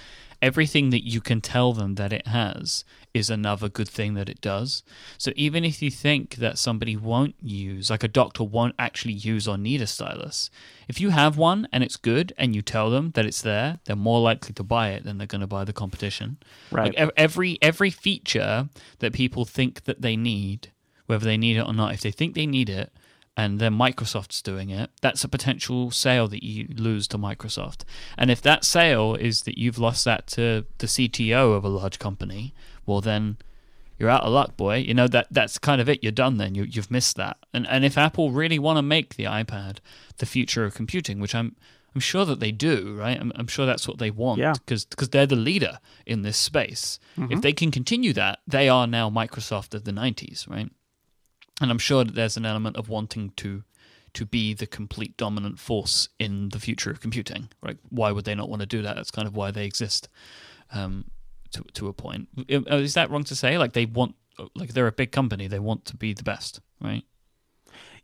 everything that you can tell them that it has is another good thing that it does. So even if you think that somebody won't use, like a doctor won't actually use or need a stylus, if you have one and it's good and you tell them that it's there, they're more likely to buy it than they're going to buy the competition. Right. Like every every feature that people think that they need, whether they need it or not, if they think they need it, and then Microsoft's doing it, that's a potential sale that you lose to Microsoft. And if that sale is that you've lost that to the CTO of a large company, well, then you're out of luck, boy. You know that that's kind of it. You're done. Then you you've missed that. And and if Apple really want to make the iPad the future of computing, which I'm I'm sure that they do, right? I'm, I'm sure that's what they want Yeah. because they're the leader in this space. If mm-hmm. they can continue that, they are now Microsoft of the 90s, right? And I'm sure that there's an element of wanting to to be the complete dominant force in the future of computing, right? Why would they not want to do that? That's kind of why they exist, um, to to a point. Uh, Is that wrong to say? Like they want, like they're a big company, they want to be the best, right?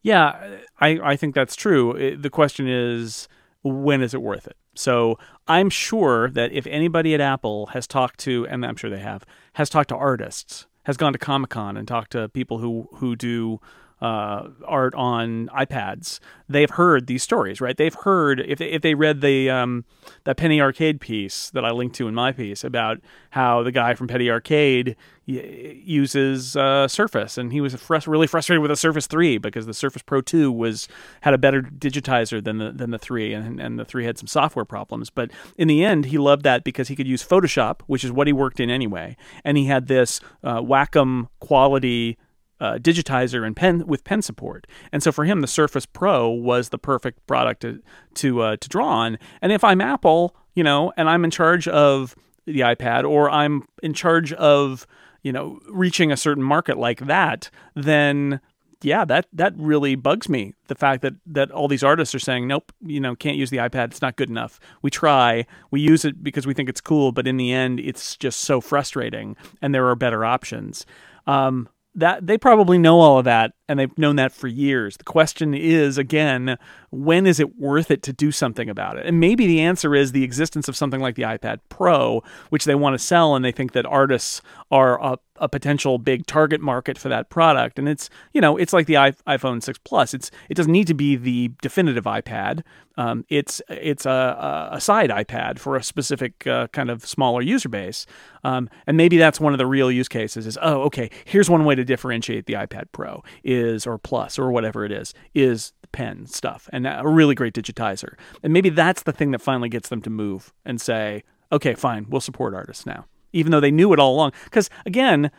Yeah, I, I think that's true. The question is, when is it worth it? So I'm sure that if anybody at Apple has talked to, and I'm sure they have, has talked to artists, has gone to Comic Con and talked to people who who do uh, art on iPads, they've heard these stories, right? They've heard if they, if they read the um, that Penny Arcade piece that I linked to in my piece about how the guy from Penny Arcade y- uses uh, Surface, and he was really frustrated with the Surface Three because the Surface Pro Two was had a better digitizer than the than the three, and and the three had some software problems. But in the end, he loved that because he could use Photoshop, which is what he worked in anyway, and he had this uh, Wacom quality uh, digitizer and pen with pen support. And so for him, the Surface Pro was the perfect product to to uh, to draw on. And if I'm Apple, you know, and I'm in charge of the iPad, or I'm in charge of you know reaching a certain market like that, then yeah, that that really bugs me. The fact that that all these artists are saying, nope, you know, can't use the iPad. It's not good enough. We try, we use it because we think it's cool, but in the end, it's just so frustrating, and there are better options. Um, that they probably know all of that and they've known that for years. The question is again, when is it worth it to do something about it? And maybe the answer is the existence of something like the iPad Pro, which they want to sell and they think that artists are a, a potential big target market for that product. And it's, you know, it's like the iPhone 6 Plus. It's it doesn't need to be the definitive iPad. Um, it's it's a, a side iPad for a specific uh, kind of smaller user base, um, and maybe that's one of the real use cases. Is oh, okay, here's one way to differentiate the iPad Pro is or Plus or whatever it is is the pen stuff and a really great digitizer, and maybe that's the thing that finally gets them to move and say, okay, fine, we'll support artists now, even though they knew it all along. Because again,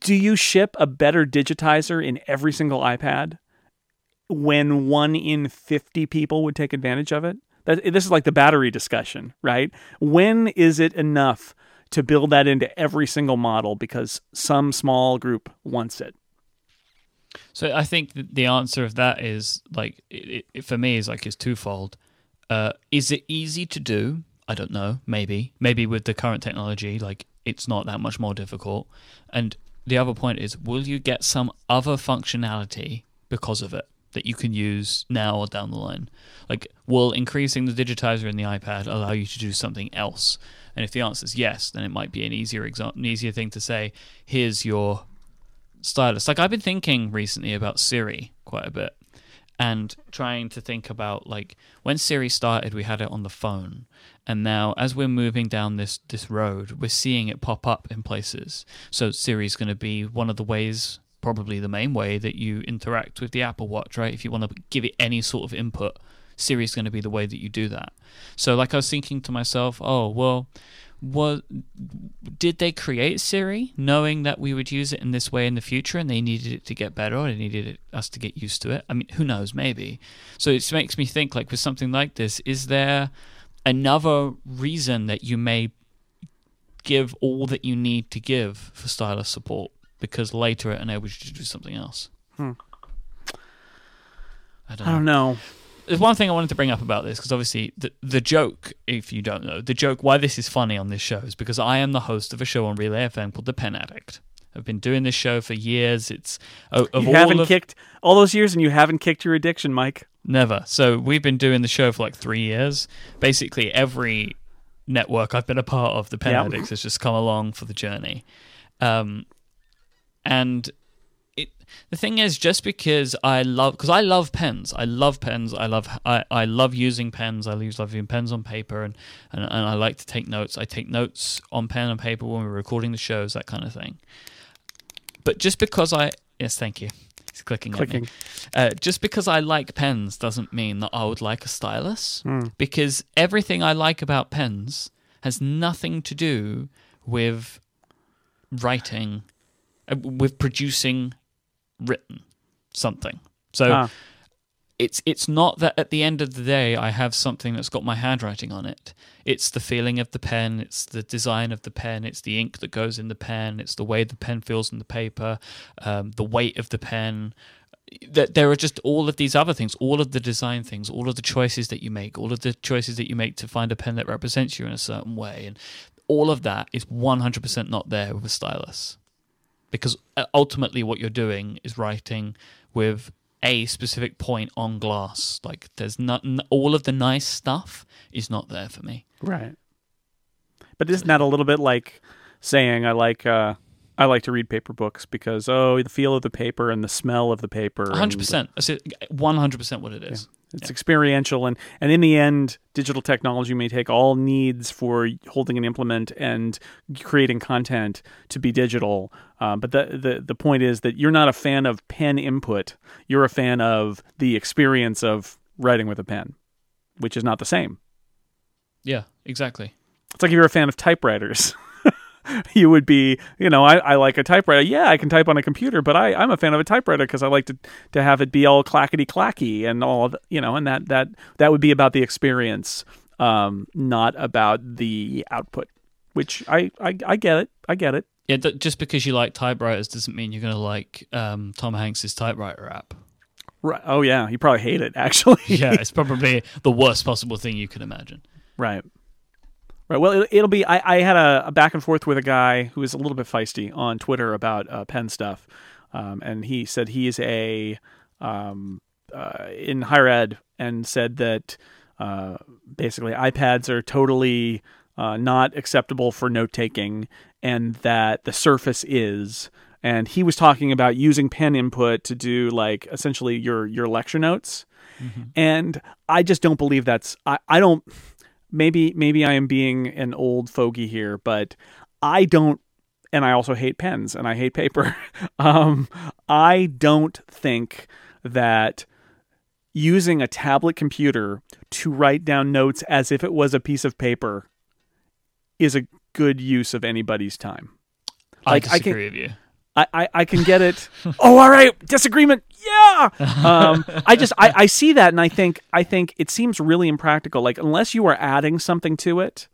do you ship a better digitizer in every single iPad? when one in 50 people would take advantage of it? That, this is like the battery discussion, right? When is it enough to build that into every single model because some small group wants it? So I think the answer of that is like it, it, for me is like is twofold. Uh, is it easy to do? I don't know. Maybe, maybe with the current technology, like it's not that much more difficult. And the other point is, will you get some other functionality because of it that you can use now or down the line? Like, will increasing the digitizer in the iPad allow you to do something else? And if the answer is yes, then it might be an easier example, an easier thing to say. Here's your stylus. Like I've been thinking recently about Siri quite a bit and trying to think about like when Siri started we had it on the phone and now as we're moving down this this road we're seeing it pop up in places. So Siri's going to be one of the ways probably the main way that you interact with the Apple Watch, right? If you want to give it any sort of input, Siri's going to be the way that you do that. So like I was thinking to myself, oh, well, was did they create Siri knowing that we would use it in this way in the future and they needed it to get better or they needed it, us to get used to it? I mean, who knows, maybe. So it makes me think like with something like this, is there another reason that you may give all that you need to give for stylus support because later it enables you to do something else? Hmm. I don't I don't know. There's one thing I wanted to bring up about this because obviously the the joke, if you don't know, the joke why this is funny on this show is because I am the host of a show on Relay FM called The Pen Addict. I've been doing this show for years. It's of, You haven't of, kicked all those years and you haven't kicked your addiction, Myke. never. So we've been doing the show for like three years. Basically, every network I've been a part of, the Pen Yep. Addicts, has just come along for the journey. Um, and it the thing is, just because I love, because I love pens, I love pens, I love, I, I love using pens, I love using pens on paper, and, and and I like to take notes. I take notes on pen and paper when we're recording the shows, that kind of thing. But just because I, yes, thank you. It's clicking. Clicking. Uh, just because I like pens doesn't mean that I would like a stylus. Hmm. Because everything I like about pens has nothing to do with writing, uh, with producing written something. So Ah. it's it's not that at the end of the day I have something that's got my handwriting on it. It's the feeling of the pen, it's the design of the pen, it's the ink that goes in the pen, it's the way the pen feels in the paper, um, the weight of the pen. That there are just all of these other things, all of the design things, all of the choices that you make, all of the choices that you make to find a pen that represents you in a certain way, and all of that is one hundred percent not there with a stylus because uh, ultimately what you're doing is writing with a specific point on glass. Like there's not all of the nice stuff is not there for me. Right. But isn't that a little bit like saying I like uh, I like to read paper books because oh the feel of the paper and the smell of the paper. hundred percent. One hundred percent what it is. It's experiential, and and in the end, digital technology may take all needs for holding an implement and creating content to be digital. Um, but the, the the point is that you're not a fan of pen input. You're a fan of the experience of writing with a pen, which is not the same. Yeah, exactly. It's like if you're a fan of typewriters. you would be, you know, I, I like a typewriter. Yeah, I can type on a computer, but I, I'm a fan of a typewriter because I like to, to have it be all clackety clacky and all, the, you know, and that, that, that would be about the experience, um, not about the output, which I, I, I get it. I get it. Yeah, th- just because you like typewriters doesn't mean you're going to like um, Tom Hanks's typewriter app. Right. Oh yeah. You probably hate it actually. Yeah, it's probably the worst possible thing you can imagine. Right. Right. Well, it, it'll be. I, I had a, a back and forth with a guy who is a little bit feisty on Twitter about uh, pen stuff, um, and he said he's a um, uh, in higher ed and said that uh, basically iPads are totally uh, not acceptable for note taking, and that the Surface is. And he was talking about using pen input to do like essentially your your lecture notes, and I just don't believe that's. I, I don't maybe maybe I am being an old fogey here, but I don't and I also hate pens and I hate paper. um, I don't think that using a tablet computer to write down notes as if it was a piece of paper is a good use of anybody's time. Like, I I can- with you. I, I, I can get it. oh, all right, disagreement. Yeah. Um, I just I, I see that and I think I think it seems really impractical. Like unless you are adding something to it,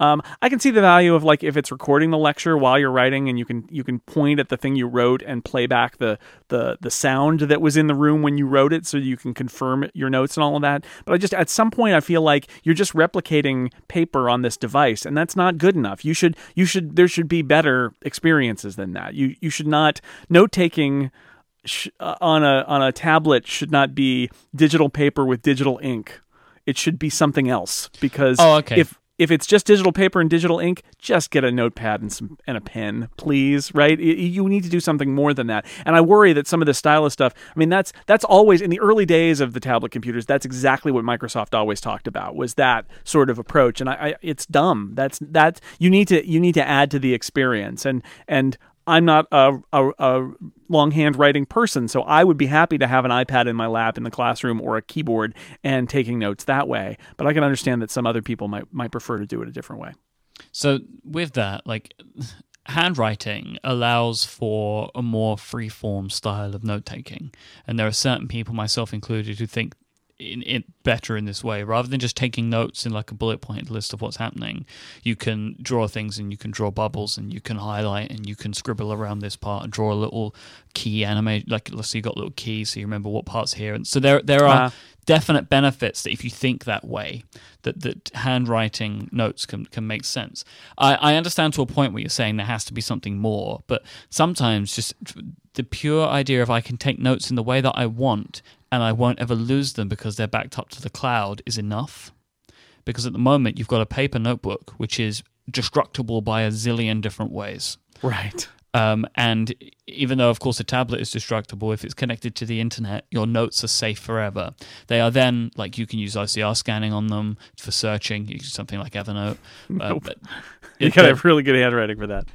um, I can see the value of like if it's recording the lecture while you're writing and you can you can point at the thing you wrote and play back the the the sound that was in the room when you wrote it so you can confirm your notes and all of that. But I just at some point I feel like you're just replicating paper on this device and that's not good enough. You should you should there should be better experiences than that. You you should not note taking sh- uh, on a on a tablet should not be digital paper with digital ink. It should be something else because Oh, okay. if if it's just digital paper and digital ink, just get a notepad and some and a pen, please. Right? You need to do something more than that. And I worry that some of the stylus stuff. I mean, that's that's always in the early days of the tablet computers. That's exactly what Microsoft always talked about was that sort of approach. And I, I it's dumb. That's that you need to you need to add to the experience. And and I'm not a, a, a longhand writing person, so I would be happy to have an iPad in my lap in the classroom or a keyboard and taking notes that way. But I can understand that some other people might might prefer to do it a different way. So with that, like handwriting allows for a more free form style of note taking, and there are certain people, myself included, who think in it better in this way. Rather than just taking notes in like a bullet point list of what's happening you can draw things and you can draw bubbles and you can highlight and you can scribble around this part and draw a little key animate like let's say you got little keys so you remember what parts here. And so there there are Ah. definite benefits that if you think that way that that handwriting notes can can make sense. I i understand to a point where you're saying there has to be something more but sometimes just the pure idea of i can take notes in the way that i want and i won't ever lose them because they're backed up to the cloud is enough because at the moment you've got a paper notebook which is destructible by a zillion different ways Right. um, and even though, of course, a tablet is destructible, if it's connected to the internet, your notes are safe forever. They are then, like, you can use OCR scanning on them for searching, you use something like Evernote. Uh, Nope. but- You gotta have really good handwriting for that.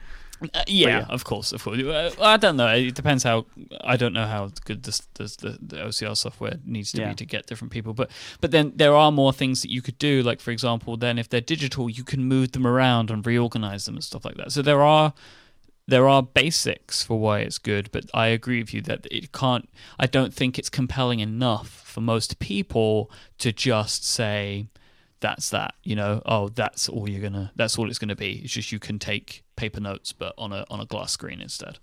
uh, yeah, yeah. of course, of course. Uh, I don't know. It depends how. I don't know how good this, this the, the OCR software needs to Yeah. be to get different people. But but then there are more things that you could do. Like for example, then if they're digital, you can move them around and reorganize them and stuff like that. So there are there are basics for why it's good, but I agree with you that it can't. I don't think it's compelling enough for most people to just say that's that. You know, oh, that's all you're gonna. That's all it's gonna be. It's just you can take paper notes, but on a on a glass screen instead.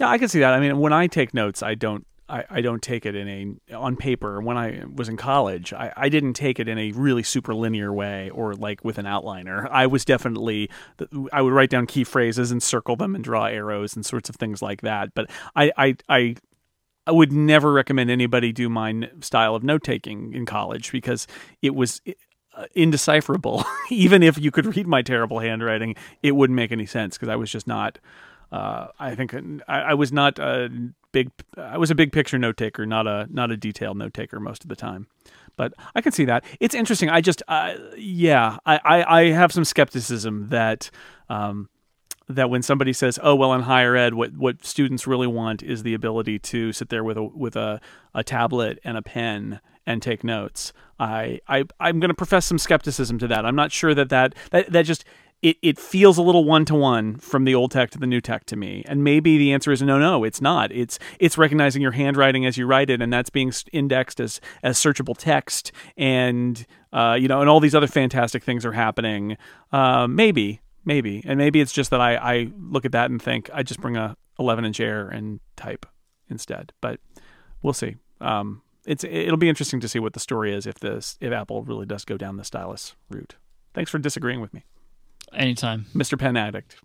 Yeah, I can see that. I mean, when I take notes, I don't I, I don't take it in a on paper. When I was in college, I, I didn't take it in a really super linear way or like with an outliner. I was definitely I would write down key phrases and circle them and draw arrows and sorts of things like that. But I I, I I would never recommend anybody do my style of note taking in college because it was indecipherable. Even if you could read my terrible handwriting, it wouldn't make any sense because I was just not. Uh, I think I, I, was not a big. I was a big picture note taker, not a not a detailed note taker most of the time. But I can see that it's interesting. I just, uh, yeah, I, I, I, have some skepticism that um, that when somebody says, "Oh, well, in higher ed, what what students really want is the ability to sit there with a with a, a tablet and a pen and take notes," I, I I'm going to profess some skepticism to that. I'm not sure that that that, that just it, it feels a little one to one from the old tech to the new tech to me. And maybe the answer is no, no, it's not. It's it's recognizing your handwriting as you write it, and that's being indexed as as searchable text, and uh, you know, and all these other fantastic things are happening. Uh, maybe, maybe, and maybe it's just that I I look at that and think I just bring a 11 inch air and type instead. But we'll see. Um, it's it'll be interesting to see what the story is if this if Apple really does go down the stylus route. Thanks for disagreeing with me. Anytime. Mr. Pen Addict.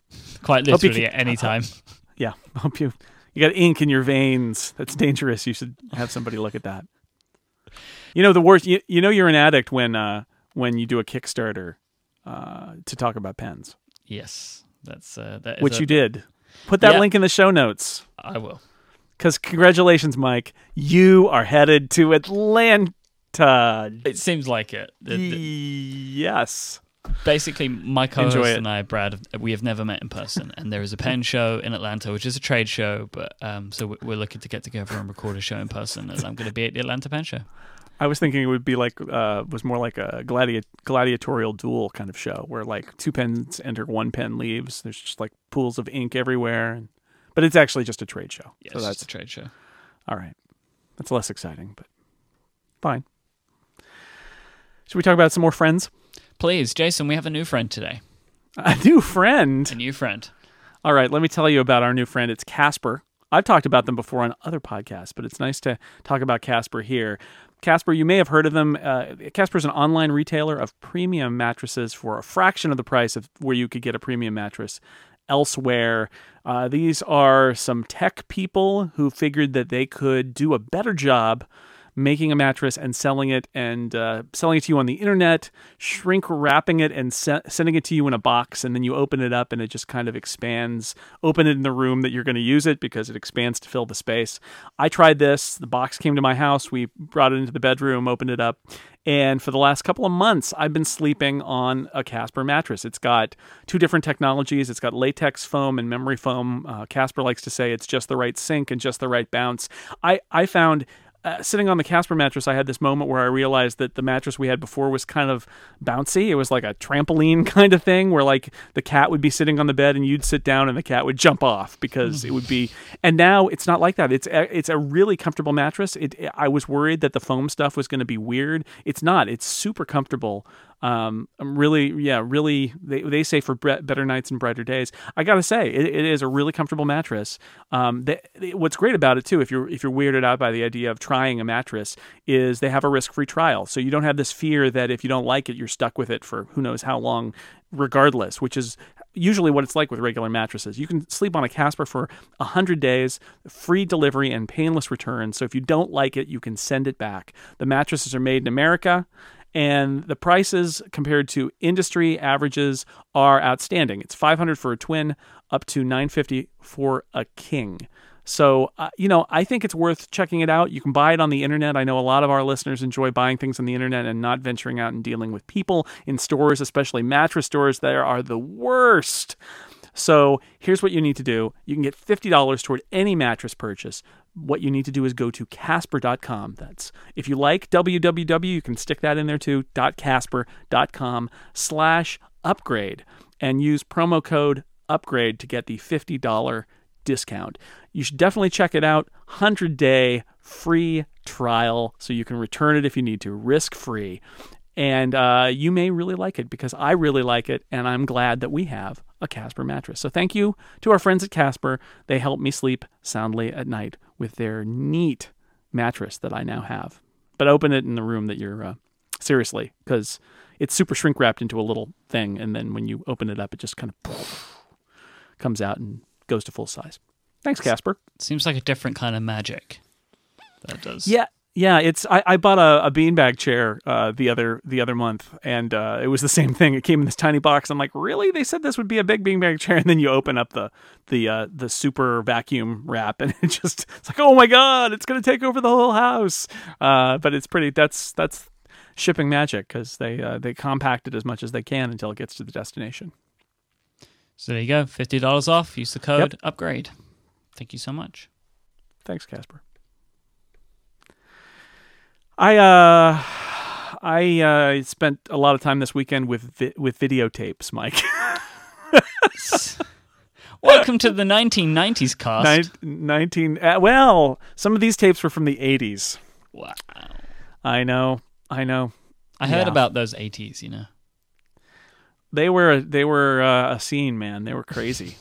Quite literally at any time. yeah. Hope you you got ink in your veins. That's dangerous. You should have somebody look at that. You know the worst you, you know you're an addict when uh when you do a Kickstarter uh to talk about pens. Yes. That's uh that Which a, you did. Put that yeah. link in the show notes. I will. Cuz congratulations Myke. You are headed to Atlanta. It seems like it. The, the, yes basically my co-host and I, Brad, we have never met in person, and there is a pen show in Atlanta, which is a trade show. But um, so we're looking to get together and record a show in person, and I'm going to be at the Atlanta Pen Show. I was thinking it would be like uh, was more like a gladi- gladiatorial duel kind of show where like two pens enter, one pen leaves. There's just like pools of ink everywhere, but it's actually just a trade show. Yes, so that's a trade show. All right, that's less exciting, but fine. Should we talk about some more friends? Please, Jason, we have a new friend today. A new friend? A new friend. All right, let me tell you about our new friend. It's Casper. I've talked about them before on other podcasts, but it's nice to talk about Casper here. Casper, you may have heard of them. Uh, Casper is an online retailer of premium mattresses for a fraction of the price of where you could get a premium mattress elsewhere. Uh, these are some tech people who figured that they could do a better job making a mattress and selling it and uh, selling it to you on the internet, shrink wrapping it and se- sending it to you in a box, and then you open it up and it just kind of expands. Open it in the room that you're going to use it because it expands to fill the space. I tried this. The box came to my house. We brought it into the bedroom, opened it up, and for the last couple of months, I've been sleeping on a Casper mattress. It's got two different technologies. It's got latex foam and memory foam. Uh, Casper likes to say it's just the right sink and just the right bounce. I, I found uh, sitting on the Casper mattress, I had this moment where I realized that the mattress we had before was kind of bouncy. It was like a trampoline kind of thing where like the cat would be sitting on the bed and you'd sit down and the cat would jump off because it would be. And now it's not like that. It's a, it's a really comfortable mattress. It, I was worried that the foam stuff was going to be weird. It's not. It's super comfortable. Um, I'm really, yeah, really. They, they say for better nights and brighter days. I gotta say, it, it is a really comfortable mattress. Um, they, they, what's great about it too, if you're if you're weirded out by the idea of trying a mattress, is they have a risk free trial, so you don't have this fear that if you don't like it, you're stuck with it for who knows how long, regardless. Which is usually what it's like with regular mattresses. You can sleep on a Casper for 100 days, free delivery and painless return. So if you don't like it, you can send it back. The mattresses are made in America and the prices compared to industry averages are outstanding. It's 500 for a twin, up to 950 for a king. So, uh, you know, I think it's worth checking it out. You can buy it on the internet. I know a lot of our listeners enjoy buying things on the internet and not venturing out and dealing with people in stores, especially mattress stores. There are the worst. So, here's what you need to do you can get $50 toward any mattress purchase what you need to do is go to casper.com. That's if you like www, you can stick that in there too, .casper.com slash upgrade and use promo code upgrade to get the $50 discount. You should definitely check it out. 100 day free trial so you can return it if you need to, risk free. And uh, you may really like it because I really like it, and I'm glad that we have a Casper mattress. So thank you to our friends at Casper. They help me sleep soundly at night with their neat mattress that I now have. But open it in the room that you're uh, seriously because it's super shrink wrapped into a little thing, and then when you open it up, it just kind of comes out and goes to full size. Thanks, Casper. Seems like a different kind of magic. That does. Yeah, yeah. It's I, I bought a, a beanbag chair uh, the other the other month, and uh, it was the same thing. It came in this tiny box. I'm like, really? They said this would be a big beanbag chair, and then you open up the the uh, the super vacuum wrap, and it just it's like, oh my god, it's gonna take over the whole house. Uh, but it's pretty. That's that's shipping magic because they uh, they compact it as much as they can until it gets to the destination. So there you go. Fifty dollars off. Use the code Yep. upgrade. Thank you so much. Thanks, Casper. I uh I uh spent a lot of time this weekend with vi- with videotapes, Myke. Welcome to the 1990s cast. Nin- 19 uh, well, some of these tapes were from the 80s. Wow. I know. I know. I heard Yeah. about those 80s. You know. They were they were uh, a scene, man. They were crazy.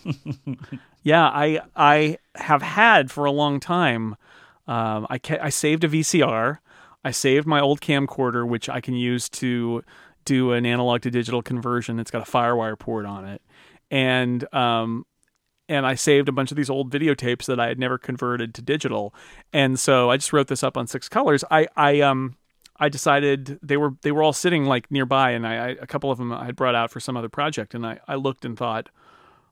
yeah, I I have had for a long time. Um, I ca- I saved a VCR. I saved my old camcorder, which I can use to do an analog to digital conversion. It's got a FireWire port on it, and um, and I saved a bunch of these old videotapes that I had never converted to digital. And so I just wrote this up on Six Colors. I I um I decided they were they were all sitting like nearby, and I, I a couple of them I had brought out for some other project, and I I looked and thought.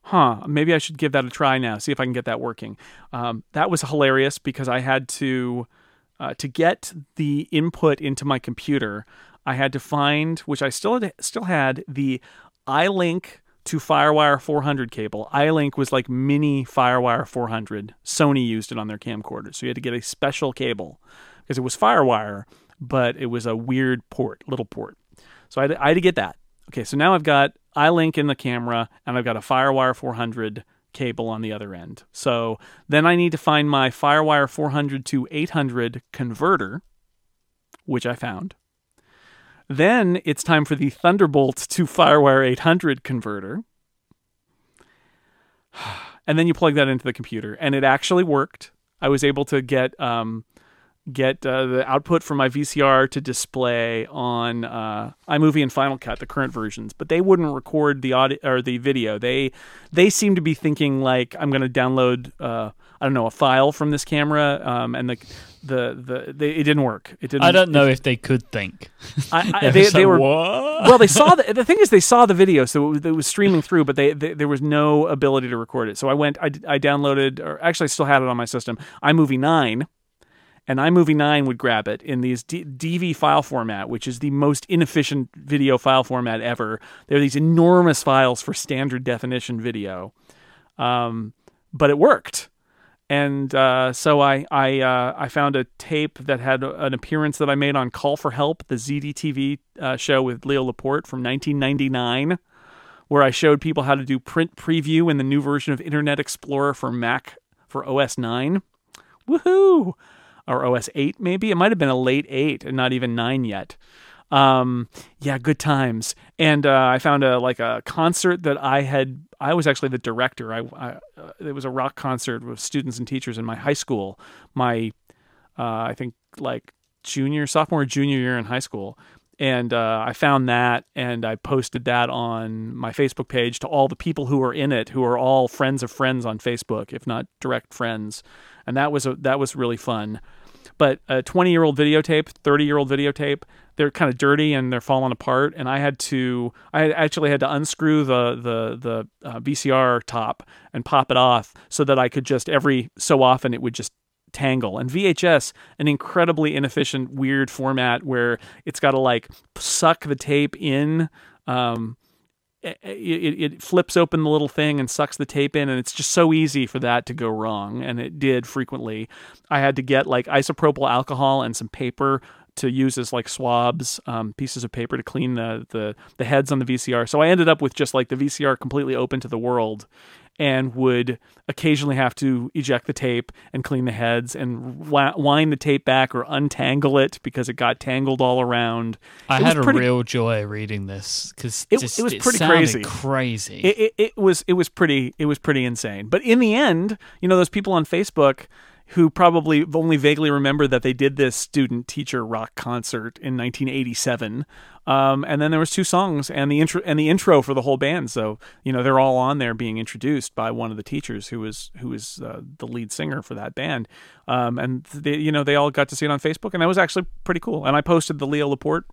Huh, maybe I should give that a try now, see if I can get that working. Um, that was hilarious because I had to, uh, to get the input into my computer, I had to find, which I still had, still had, the iLink to FireWire 400 cable. iLink was like mini FireWire 400. Sony used it on their camcorders, so you had to get a special cable because it was FireWire, but it was a weird port, little port. So I had, I had to get that. Okay, so now I've got iLink in the camera, and I've got a FireWire 400 cable on the other end. So then I need to find my FireWire 400 to 800 converter, which I found. Then it's time for the Thunderbolt to FireWire 800 converter. And then you plug that into the computer, and it actually worked. I was able to get um, get uh, the output from my VCR to display on uh, iMovie and Final Cut, the current versions, but they wouldn't record the audio or the video. They they seem to be thinking like I'm going to download uh, I don't know a file from this camera, um, and the the the they, it didn't work. It didn't. I don't know if they could think. I, I, they, they were what? well, they saw the the thing is they saw the video, so it was, it was streaming through, but they, they there was no ability to record it. So I went, I, I downloaded, or actually I still had it on my system, iMovie nine, and iMovie nine would grab it in these D- DV file format, which is the most inefficient video file format ever. There are these enormous files for standard definition video, um, but it worked. And uh, so I I uh, I found a tape that had an appearance that I made on Call for Help, the ZDTV uh, show with Leo Laporte from 1999, where I showed people how to do print preview in the new version of Internet Explorer for Mac for OS 9. Woohoo! Or OS 8 maybe. It might have been a late 8 and not even 9 yet. Um, yeah, good times. And uh, I found a like a concert that I had. I was actually the director. I, I uh, it was a rock concert with students and teachers in my high school. My uh, I think like junior, sophomore, junior year in high school. And uh, I found that and I posted that on my Facebook page to all the people who were in it, who are all friends of friends on Facebook, if not direct friends. And that was a, that was really fun. But a 20 year old videotape, 30 year old videotape, they're kind of dirty and they're falling apart. And I had to, I actually had to unscrew the the the uh, VCR top and pop it off so that I could just every so often it would just tangle. And VHS, an incredibly inefficient, weird format where it's got to like suck the tape in. Um, it, it, it flips open the little thing and sucks the tape in, and it's just so easy for that to go wrong. And it did frequently. I had to get like isopropyl alcohol and some paper, to use as like swabs, um, pieces of paper to clean the, the the heads on the VCR. So I ended up with just like the VCR completely open to the world, and would occasionally have to eject the tape and clean the heads and wind the tape back or untangle it because it got tangled all around. I It had a pretty- real joy reading this because It- it was pretty crazy. Crazy. it, it, it was it was pretty it was pretty insane. But in the end, you know, those people on Facebook who probably only vaguely remember that they did this student teacher rock concert in 1987, um, and then there was two songs and the intro and the intro for the whole band. So you know they're all on there being introduced by one of the teachers who was who was uh, the lead singer for that band, um, and they you know they all got to see it on Facebook, and that was actually pretty cool. And I posted the Leo Laporte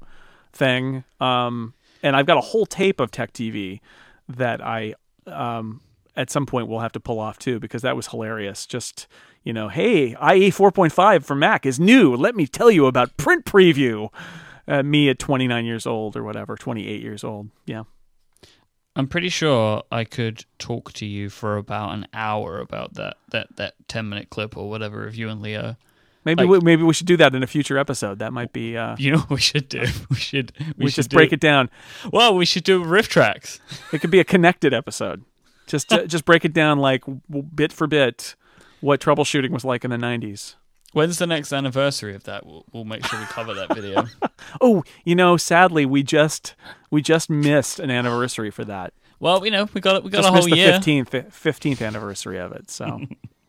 thing. Um, and I've got a whole tape of Tech TV that I um, at some point will have to pull off too because that was hilarious. Just you know, hey, IE 4.5 for Mac is new. Let me tell you about Print Preview. Uh, me at 29 years old or whatever, 28 years old. Yeah. I'm pretty sure I could talk to you for about an hour about that that that 10 minute clip or whatever of you and Leo. Maybe Like- we, maybe we should do that in a future episode. That might be. Uh, You know what we should do? We should we, we should just break it down. Well, we should do riff tracks. It could be a connected episode. Just uh, just break it down like bit for bit what troubleshooting was like in the 90s. When's the next anniversary of that? We'll, we'll make sure we cover that video. Oh, you know, sadly, we just we just missed an anniversary for that. well, you know, we got we got just a whole the year. fifteenth fifteenth anniversary of it. So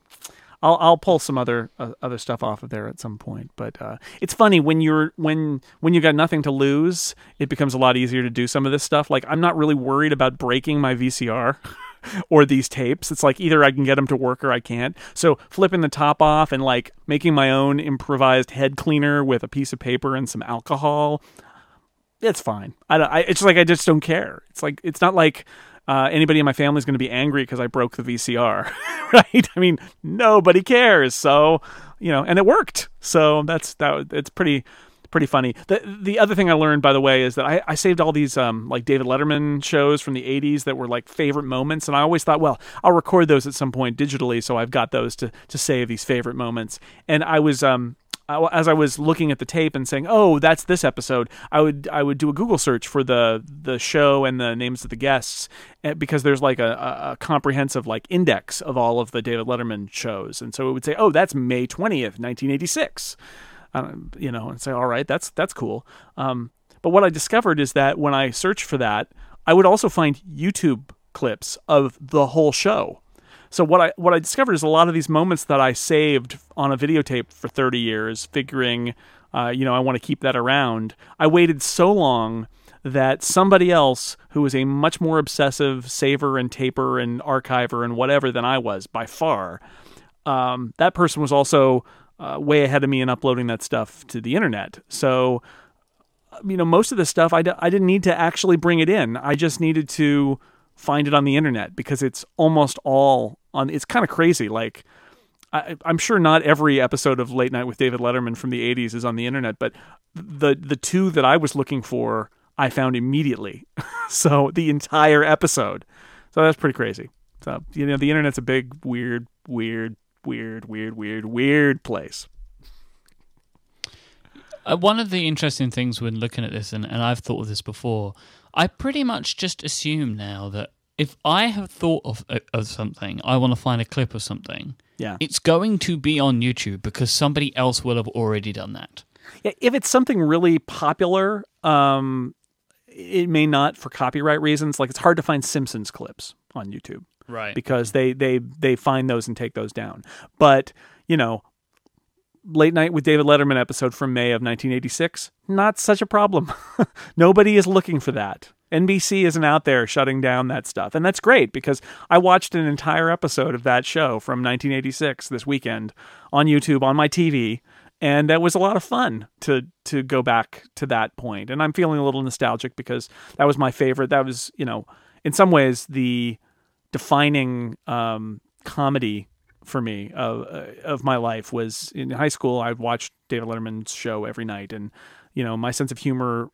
I'll I'll pull some other uh, other stuff off of there at some point. But uh, it's funny when you're when when you got nothing to lose, it becomes a lot easier to do some of this stuff. Like I'm not really worried about breaking my VCR. Or these tapes. It's like either I can get them to work or I can't. So flipping the top off and like making my own improvised head cleaner with a piece of paper and some alcohol it's fine. I, I it's like I just don't care. It's like it's not like uh, anybody in my family is going to be angry because I broke the VCR, right? I mean, nobody cares. So you know, and it worked. So that's that. It's pretty pretty funny. The the other thing I learned, by the way, is that I, I saved all these um, like David Letterman shows from the '80s that were like favorite moments, and I always thought, well, I'll record those at some point digitally, so I've got those to to save these favorite moments. And I was um as I was looking at the tape and saying, "Oh, that's this episode," I would I would do a Google search for the the show and the names of the guests eh, because there's like a, a, comprehensive like index of all of the David Letterman shows, and so it would say, "Oh, that's May twentieth, nineteen eighty six. Um, you know, and say, "All right, that's that's cool." Um, but what I discovered is that when I searched for that, I would also find YouTube clips of the whole show. So what I what I discovered is a lot of these moments that I saved on a videotape for 30 years, figuring, uh, you know, I want to keep that around. I waited so long that somebody else who was a much more obsessive saver and taper and archiver and whatever than I was by far, um, that person was also uh, way ahead of me in uploading that stuff to the internet. So you know, most of the stuff I, d- I didn't need to actually bring it in. I just needed to find it on the internet because it's almost all on. It's kind of crazy. Like, I, I'm sure not every episode of Late Night with David Letterman from the 80s is on the internet, but the the two that I was looking for, I found immediately. so the entire episode. So that's pretty crazy. So you know, the internet's a big, weird, weird, weird, weird, weird, weird place. Uh, one of the interesting things when looking at this, and, and I've thought of this before, I pretty much just assume now that if I have thought of, uh, of something, I want to find a clip of something, Yeah. it's going to be on YouTube because somebody else will have already done that. Yeah, if it's something really popular, um, it may not for copyright reasons. Like it's hard to find Simpsons clips on YouTube Right. because they they they find those and take those down. But you know, late night with David Letterman episode from May of 1986, not such a problem. Nobody is looking for that. NBC isn't out there shutting down that stuff. And that's great because I watched an entire episode of that show from 1986 this weekend on YouTube on my TV and that was a lot of fun to to go back to that point. And I'm feeling a little nostalgic because that was my favorite. That was, you know, in some ways the defining um, comedy for me of of my life was in high school. I watched David Letterman's show every night, and you know my sense of humor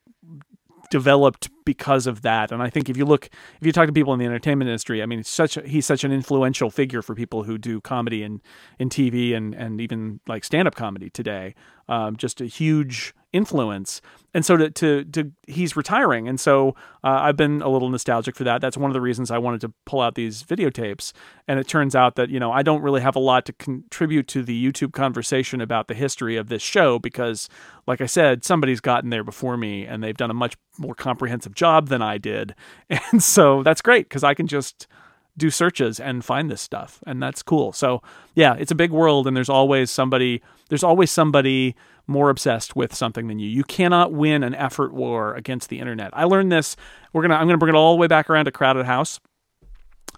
developed because of that. And I think if you look, if you talk to people in the entertainment industry, I mean, such a, he's such an influential figure for people who do comedy and in TV and and even like stand up comedy today. Um, just a huge influence. And so to, to, to he's retiring. And so uh, I've been a little nostalgic for that. That's one of the reasons I wanted to pull out these videotapes. And it turns out that, you know, I don't really have a lot to contribute to the YouTube conversation about the history of this show because, like I said, somebody's gotten there before me and they've done a much more comprehensive job than I did. And so that's great because I can just do searches and find this stuff and that's cool. So yeah it's a big world and there's always somebody there's always somebody more obsessed with something than you. You cannot win an effort war against the internet. I learned this we're gonna i'm gonna bring it all the way back around to crowded house.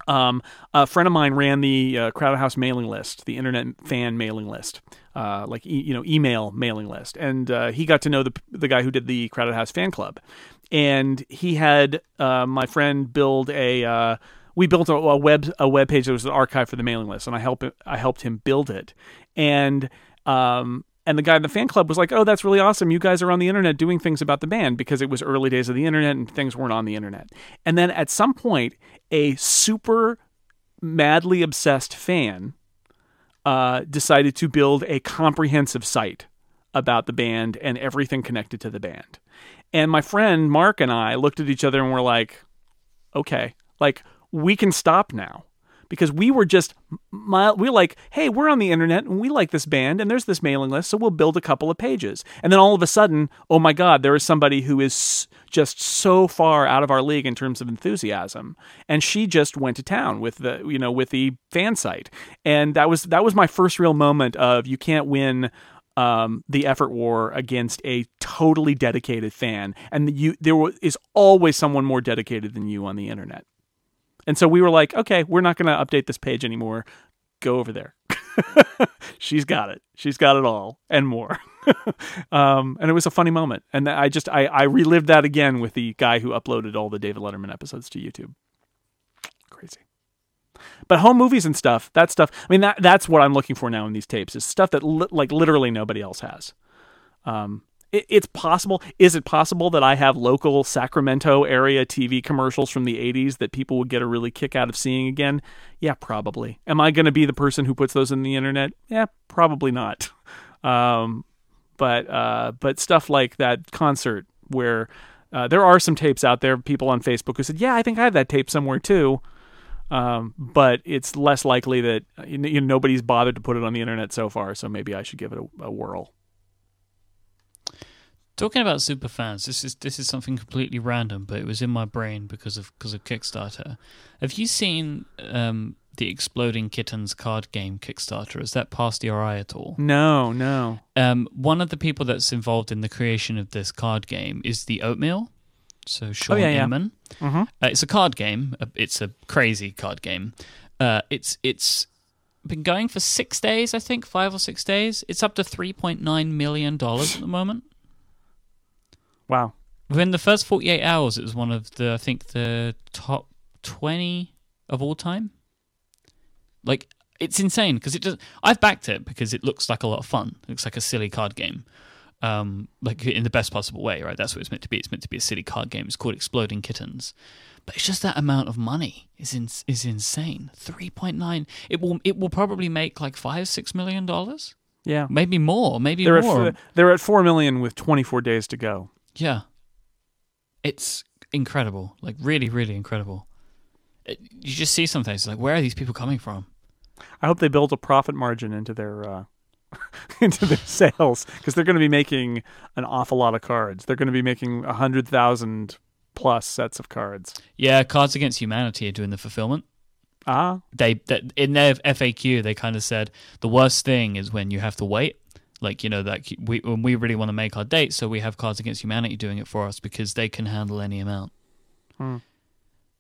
Um, a friend of mine ran the uh, Crowded House mailing list, the internet fan mailing list, uh, like e- you know email mailing list, and uh, he got to know the the guy who did the Crowded House fan club, and he had uh, my friend build a uh, we built a, a, web a web page that was an archive for the mailing list, and I helped I helped him build it, and um, and the guy in the fan club was like, "Oh, that's really awesome! You guys are on the internet doing things about the band because it was early days of the internet and things weren't on the internet." And then at some point, a super madly obsessed fan uh, decided to build a comprehensive site about the band and everything connected to the band. And my friend Mark and I looked at each other and were like, "Okay, like." we can stop now because we were just we we're like, hey, we're on the internet and we like this band and there's this mailing list, so we'll build a couple of pages. And then all of a sudden, oh my God, there is somebody who is just so far out of our league in terms of enthusiasm, and she just went to town with the you know with the fan site, and that was that was my first real moment of you can't win um, the effort war against a totally dedicated fan, and you there is always someone more dedicated than you on the internet. And so we were like, okay, we're not going to update this page anymore. Go over there. She's got it. She's got it all and more. um, and it was a funny moment. And I just I, I relived that again with the guy who uploaded all the David Letterman episodes to YouTube. Crazy. But home movies and stuff, that stuff. I mean, that that's what I'm looking for now in these tapes is stuff that li- like literally nobody else has. Um, it's possible. Is it possible that I have local Sacramento area TV commercials from the 80s that people would get a really kick out of seeing again? Yeah, probably. Am I going to be the person who puts those in the internet? Yeah, probably not. Um, but uh, but stuff like that concert where uh, there are some tapes out there, people on Facebook who said, "Yeah, I think I have that tape somewhere too." Um, but it's less likely that you know, nobody's bothered to put it on the internet so far. So maybe I should give it a, a whirl. Talking about super fans, this is this is something completely random, but it was in my brain because of because of Kickstarter. Have you seen um, the Exploding Kittens card game Kickstarter? Has that passed your eye at all? No, no. Um, one of the people that's involved in the creation of this card game is the Oatmeal. So Sean oh, yeah, Inman. Yeah. Mm-hmm. Uh, it's a card game. Uh, it's a crazy card game. Uh, it's it's been going for six days, I think, five or six days. It's up to three point nine million dollars at the moment. Wow. Within the first 48 hours, it was one of the, I think, the top 20 of all time. Like, it's insane because it does. I've backed it because it looks like a lot of fun. It looks like a silly card game, um, like in the best possible way, right? That's what it's meant to be. It's meant to be a silly card game. It's called Exploding Kittens, but it's just that amount of money is in, is insane. Three point nine. It will it will probably make like five six million dollars. Yeah, maybe more. Maybe they're more. At, they're at four million with twenty four days to go. Yeah. It's incredible. Like, really, really incredible. It, you just see some things like, where are these people coming from? I hope they build a profit margin into their. Uh, into their sales because they're going to be making an awful lot of cards. They're going to be making a hundred thousand plus sets of cards. Yeah, Cards Against Humanity are doing the fulfillment. Ah, they that in their FAQ they kind of said the worst thing is when you have to wait like you know that we when we really want to make our date, so we have Cards Against Humanity doing it for us because they can handle any amount. Hmm.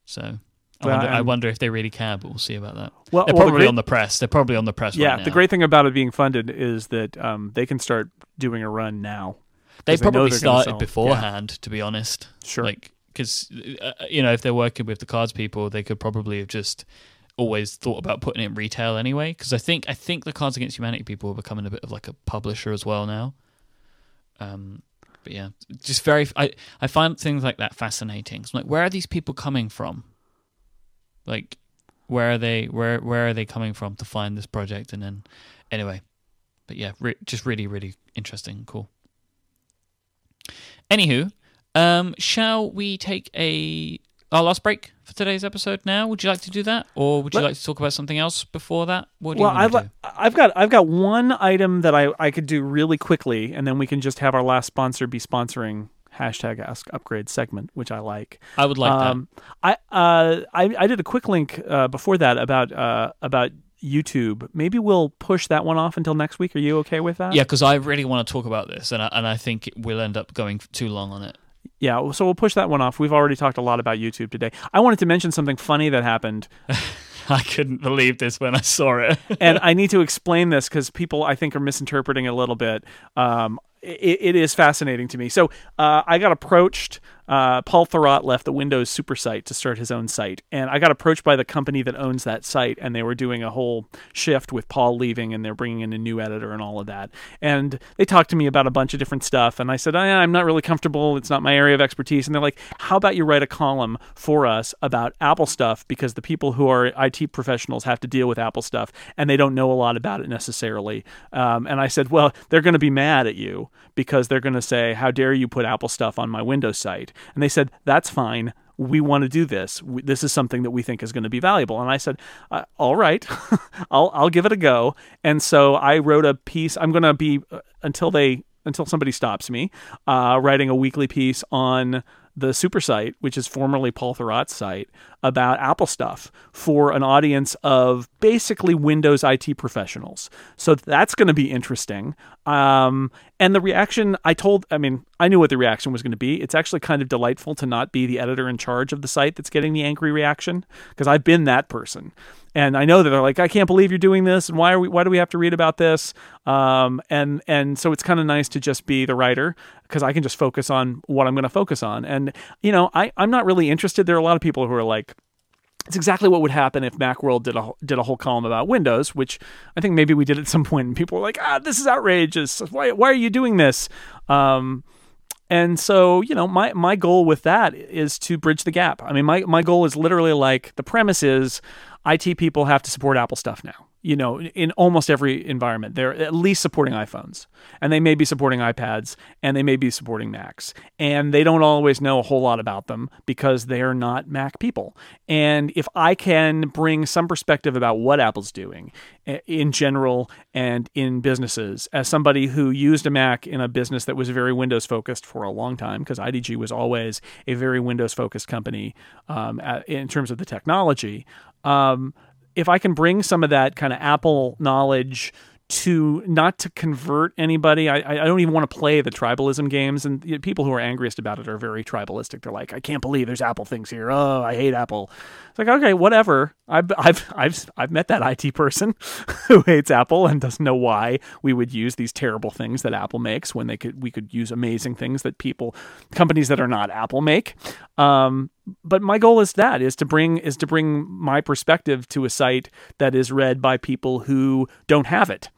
So I, wonder, I wonder if they really can, but we'll see about that. Well, they're well, probably the great, on the press. They're probably on the press. Yeah, right the great thing about it being funded is that um, they can start doing a run now. They probably they started beforehand, yeah. to be honest. Sure. Like because uh, you know if they're working with the cards people, they could probably have just always thought about putting it in retail anyway because I think I think the Cards Against Humanity people are becoming a bit of like a publisher as well now. Um, but yeah, just very. I I find things like that fascinating. So I'm like, where are these people coming from? Like, where are they? Where where are they coming from to find this project? And then, anyway, but yeah, re- just really really interesting, cool. Anywho, um, shall we take a our last break for today's episode now? Would you like to do that, or would you Let- like to talk about something else before that? What do Well, you I've? I've got I've got one item that I I could do really quickly, and then we can just have our last sponsor be sponsoring hashtag Ask Upgrade segment, which I like. I would like um, I uh I I did a quick link uh, before that about uh about YouTube. Maybe we'll push that one off until next week. Are you okay with that? that. Yeah, because I really want to talk about this, and I, and I think we'll end up going too long on it. Yeah, so we'll push that one off. We've already talked a lot about YouTube today. I wanted to mention something funny that happened, I couldn't believe this when I saw it. and I need to explain this because people, I think, are misinterpreting it a little bit. Um, it, it is fascinating to me. So uh, I got approached. Uh, Paul Thurrott left the Windows super site to start his own site, and I got approached by the company that owns that site, and they were doing a whole shift with Paul leaving, and they're bringing in a new editor and all of that. And they talked to me about a bunch of different stuff, and I said, "I- I'm not really comfortable. It's not my area of expertise. And they're like, How about you write a column for us about Apple stuff because the people who are IT professionals have to deal with Apple stuff, and they don't know a lot about it necessarily. Um, and I said, Well, they're going to be mad at you because they're going to say, How dare you put Apple stuff on my Windows site? And they said, That's fine. We want to do this. This is something that we think is going to be valuable. And I said, uh, "All right, I'll I'll give it a go." And so I wrote a piece. I'm going to be uh, until they until somebody stops me, uh, writing a weekly piece on the super site, which is formerly Paul Thurrott's site, about Apple stuff for an audience of basically Windows IT professionals. So that's going to be interesting. Um, and the reaction, I told, I mean, I knew what the reaction was going to be. It's actually kind of delightful to not be the editor in charge of the site that's getting the angry reaction because I've been that person. And I know that they're like, I can't believe you're doing this, and why are we? Why do we have to read about this? Um, and and so it's kind of nice to just be the writer because I can just focus on what I'm going to focus on. And you know, I I'm not really interested. There are a lot of people who are like, it's exactly what would happen if Macworld did a did a whole column about Windows, which I think maybe we did at some point, and people were like, "Ah, this is outrageous! Why why are you doing this?" Um, and so you know, my my goal with that is to bridge the gap. I mean, my my goal is literally like the premise is, IT people have to support Apple stuff now. You know, in almost every environment, they're at least supporting iPhones, and they may be supporting iPads, and they may be supporting Macs, and they don't always know a whole lot about them because they are not Mac people. And if I can bring some perspective about what Apple's doing eh, in general and in businesses, as somebody who used a Mac in a business that was very Windows focused for a long time, because IDG was always a very Windows focused company um, in terms of the technology. Um, if I can bring some of that kind of Apple knowledge to not to convert anybody, I, I don't even want to play the tribalism games. And the people who are angriest about it are very tribalistic. They're like, I can't believe there's Apple things here. Oh, I hate Apple. It's like, okay, whatever. I've I've I've I've met that IT person who hates Apple and doesn't know why we would use these terrible things that Apple makes when they could we could use amazing things that people companies that are not Apple make. Um, but my goal is that is to bring is to bring my perspective to a site that is read by people who don't have it.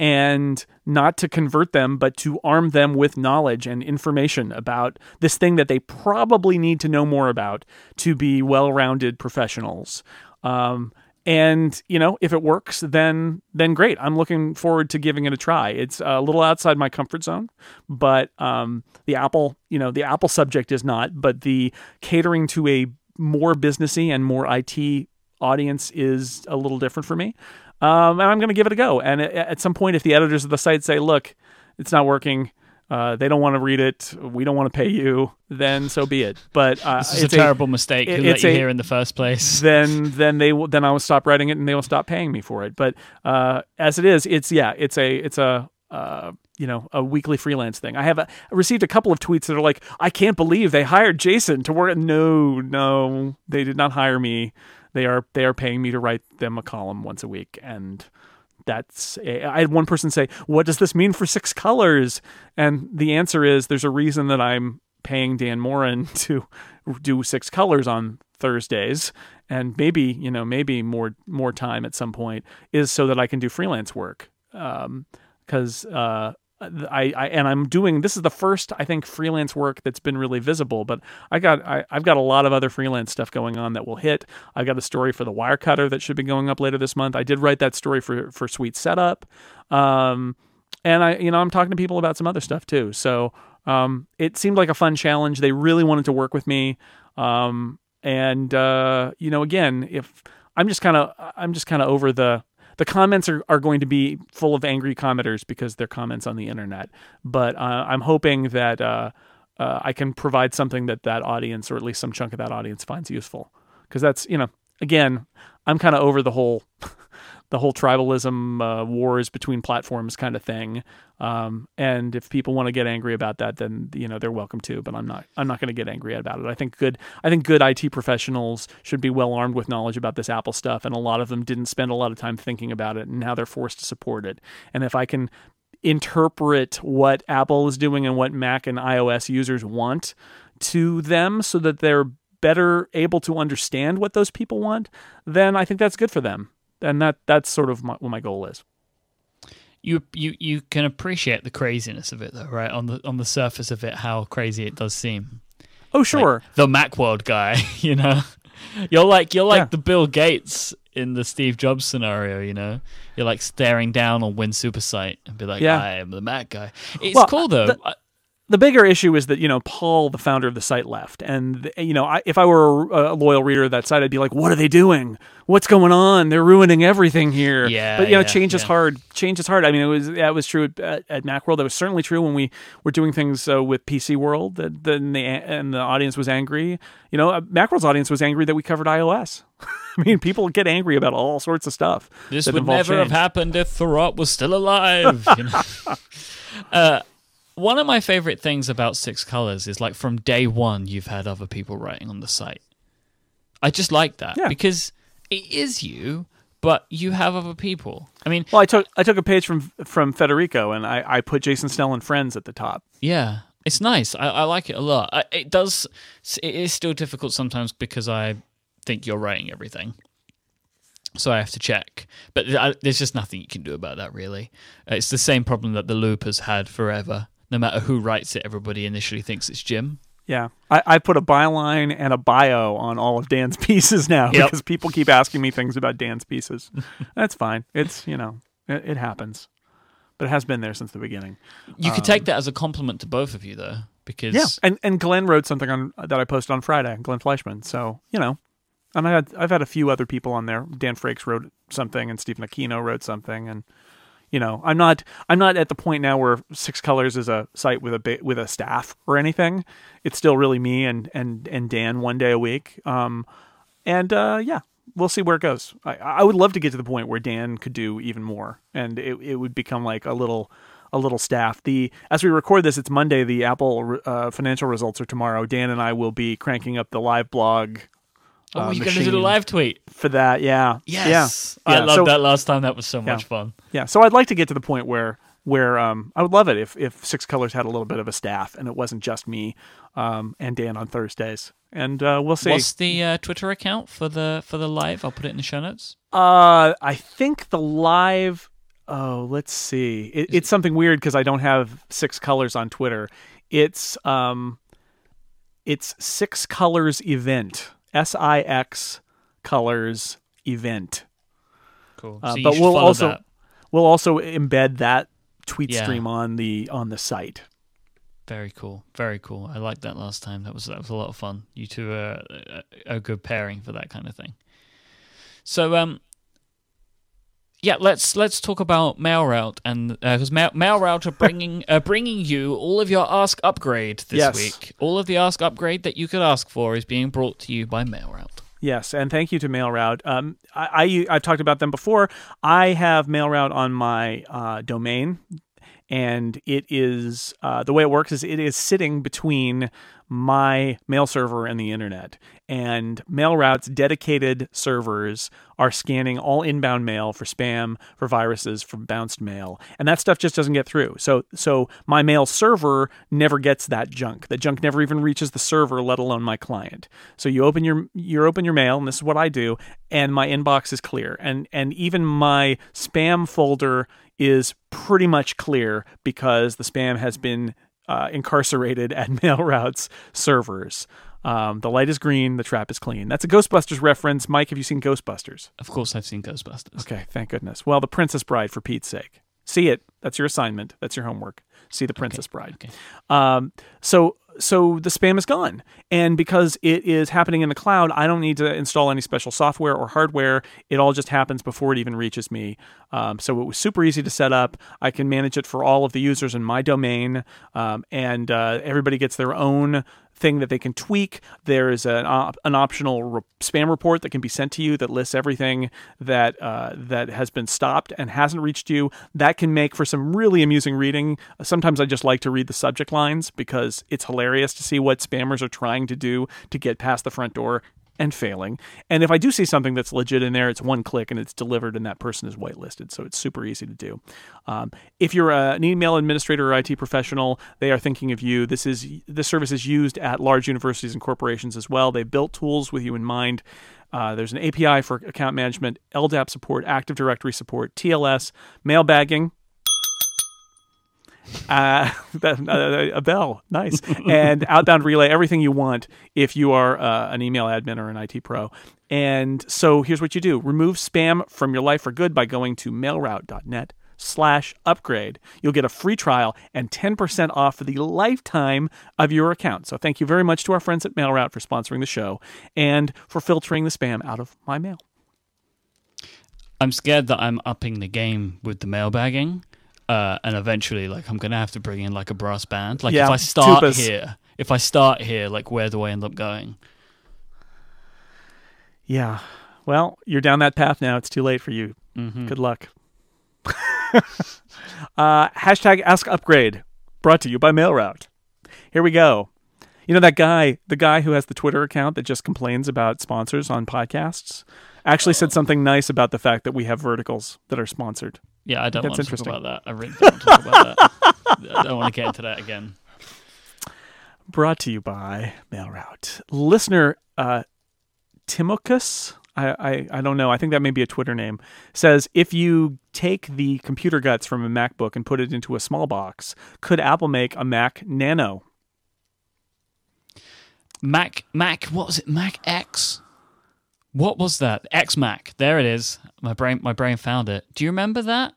And not to convert them but to arm them with knowledge and information about this thing that they probably need to know more about to be well-rounded professionals. Um, and you know if it works then then great. I'm looking forward to giving it a try. It's a little outside my comfort zone but um, the apple you know the apple subject is not but the catering to a more businessy and more it audience is a little different for me. Um, and i'm going to give it a go. And at- at some point if the editors of the site say look it's not working uh, they don't want to read it. We don't want to pay you. Then so be it. But uh, This is a terrible mistake. Who it- let you a- here in the first place? then then they will then I will stop writing it and they will stop paying me for it. But uh, as it is, it's yeah, it's a it's a uh, you know a weekly freelance thing. I have a, I received a couple of tweets that are like, I can't believe they hired Jason to work. No, no, they did not hire me. They are they are paying me to write them a column once a week and. That's I had one person say, "What does this mean for Six Colors?" And the answer is, there's a reason that I'm paying Dan Moren to do Six Colors on Thursdays, and maybe you know maybe more more time at some point is so that I can do freelance work. Um, Because uh, I, I and I'm doing this is the first I think freelance work that's been really visible. But I got I, I've got a lot of other freelance stuff going on that will hit. I've got a story for the Wirecutter that should be going up later this month. I did write that story for for Sweet Setup, um, and I you know I'm talking to people about some other stuff too. So um, it seemed like a fun challenge. They really wanted to work with me, um, and uh, you know again if I'm just kind of I'm just kind of over the the comments are, are going to be full of angry commenters because they're comments on the internet. But uh, I'm hoping that uh, uh, I can provide something that that audience, or at least some chunk of that audience, finds useful. Because that's you know, again, I'm kind of over the whole the whole tribalism uh, wars between platforms kind of thing. Um, and if people want to get angry about that, then you know they're welcome to. But I'm not. I'm not going to get angry about it. I think good. I think good IT professionals should be well armed with knowledge about this Apple stuff, and a lot of them didn't spend a lot of time thinking about it, and now they're forced to support it. And if I can interpret what Apple is doing and what Mac and iOS users want to them, so that they're better able to understand what those people want, then I think that's good for them and that that's sort of my, what my goal is. You you you can appreciate the craziness of it though, right? On the on the surface of it, how crazy it does seem. Oh sure, like the MacWorld guy, you know. You're like you're like yeah. the Bill Gates in the Steve Jobs scenario, you know. You're like staring down on Win SuperSite and be like, yeah. I am the Mac guy. It's well, cool though. The, the bigger issue is that you know Paul, the founder of the site, left, and you know I, if I were a, a, loyal reader of that site, I'd be like, "What are they doing? What's going on? They're ruining everything here." Yeah, but you know, yeah, change yeah. is hard. Change is hard. I mean, it was that was true at, at MacWorld. That was certainly true when we were doing things uh, with PC World. That then the and the audience was angry. You know, uh, MacWorld's audience was angry that we covered iOS. I mean, people get angry about all sorts of stuff. This would never change. have happened if Thurrott was still alive. You know? uh, one of my favorite things about Six Colors is like from day one, you've had other people writing on the site. I just like that yeah. because it is you, but you have other people. I mean, well, I took I took a page from from Federico and I, I put Jason Snell and friends at the top. Yeah, it's nice. I, I like it a lot. I, it does. It is still difficult sometimes because I think you're writing everything so I have to check. But uh, there's just nothing you can do about that, really. Uh, it's the same problem that the loop has had forever no matter who writes it, everybody initially thinks it's Jim. Yeah, I, I put a byline and a bio on all of Dan's pieces now yep. because people keep asking me things about Dan's pieces. That's fine. It's you know it, it, happens, but it has been there since the beginning. You um, could take that as a compliment to both of you, though, because yeah, and and Glenn wrote something on that I posted on Friday. Glenn Fleischman. So you know, and I had I've had a few other people on there. Dan Frakes wrote something, and Steven Aquino wrote something, and you know i'm not i'm not at the point now where six colors is a site with a with a staff or anything it's still really me and and and dan one day a week um and uh yeah we'll see where it goes i i would love to get to the point where dan could do even more and it, it would become like a little a little staff. The as we record this, it's Monday. The Apple uh, financial results are tomorrow. Dan and I will be cranking up the live blog Oh, uh, to do the live tweet for that? Yeah. Yes. Yeah. I yeah. loved so, that last time. That was so much yeah. fun. Yeah. So I'd like to get to the point where where um, I would love it if if Six Colors had a little bit of a staff and it wasn't just me um, and Dan on Thursdays. And uh, we'll see. What's the uh, Twitter account for the for the live? I'll put it in the show notes. Uh, I think the live. Oh, let's see. It, it's something weird because I don't have Six Colors on Twitter. It's um, it's Six Colors event. S I X colors event. Cool. Uh, so but we'll also that. we'll also embed that tweet Yeah. stream on the on the site. Very cool. Very cool. I liked that last time. That was that was a lot of fun. You two are a, a good pairing for that kind of thing. So um yeah, let's let's talk about MailRoute and because uh, Mail, MailRoute are bringing uh, bringing you all of your Ask Upgrade this Yes. week. All of the Ask Upgrade that you could ask for is being brought to you by MailRoute. Yes, and thank you to MailRoute. Um, I, I have talked about them before. I have MailRoute on my uh, domain, and it is uh, the way it works is it is sitting between my mail server and the internet. And MailRoute's dedicated servers are scanning all inbound mail for spam, for viruses, for bounced mail, and that stuff just doesn't get through. So so my mail server never gets that junk. That junk never even reaches the server, let alone my client. So you open your you open your mail, and this is what I do, and my inbox is clear, and and even my spam folder is pretty much clear because the spam has been uh, incarcerated at MailRoute's servers. Um, the light is green, the trap is clean. That's a Ghostbusters reference. Myke, have you seen Ghostbusters? Of course, I've seen Ghostbusters. Okay, thank goodness. Well, The Princess Bride, for Pete's sake. See it. That's your assignment. That's your homework. See The Princess Bride. Okay. Um, so so the spam is gone. And because it is happening in the cloud, I don't need to install any special software or hardware. It all just happens before it even reaches me. Um, so it was super easy to set up. I can manage it for all of the users in my domain, um, and uh, everybody gets their own thing that they can tweak. There is an, op- an optional re- spam report that can be sent to you that lists everything that uh, that has been stopped and hasn't reached you. That can make for some really amusing reading. Sometimes I just like to read the subject lines because it's hilarious to see what spammers are trying to do to get past the front door and failing. And if I do see something that's legit in there, it's one click and it's delivered, and that person is whitelisted. So it's super easy to do. Um, if you're a, an email administrator or IT professional, they are thinking of you. This is this service is used at large universities and corporations as well. They built tools with you in mind. Uh, there's an API for account management, LDAP support, Active Directory support, TLS, mailbagging, uh, uh, a bell, nice, and outbound relay, everything you want if you are uh, an email admin or an IT pro. And so here's what you do: remove spam from your life for good by going to mailroute.net slash upgrade. You'll get a free trial and 10% off for the lifetime of your account. So thank you very much to our friends at MailRoute for sponsoring the show and for filtering the spam out of my mail. I'm scared that I'm upping the game with the mailbagging. Uh, and eventually, like, I'm gonna have to bring in like a brass band. Like, Yeah, if I start tubas. here, if I start here, like, where do I end up going? Yeah. Well, you're down that path now. It's too late for you. Mm-hmm. Good luck. uh, hashtag Ask Upgrade, brought to you by MailRoute. Here we go. You know that guy, the guy who has the Twitter account that just complains about sponsors on podcasts, actually said something nice about the fact that we have verticals that are sponsored. Yeah, I don't That's want to talk about that. I really don't want to talk about that. I don't want to get into that again. Brought to you by MailRoute. Listener uh, Timokus, I, I, I don't know, I think that may be a Twitter name, says if you take the computer guts from a MacBook and put it into a small box, could Apple make a Mac Nano? Mac, Mac, what was it? Mac X. What was that? X Mac. There it is. My brain, my brain found it. Do you remember that?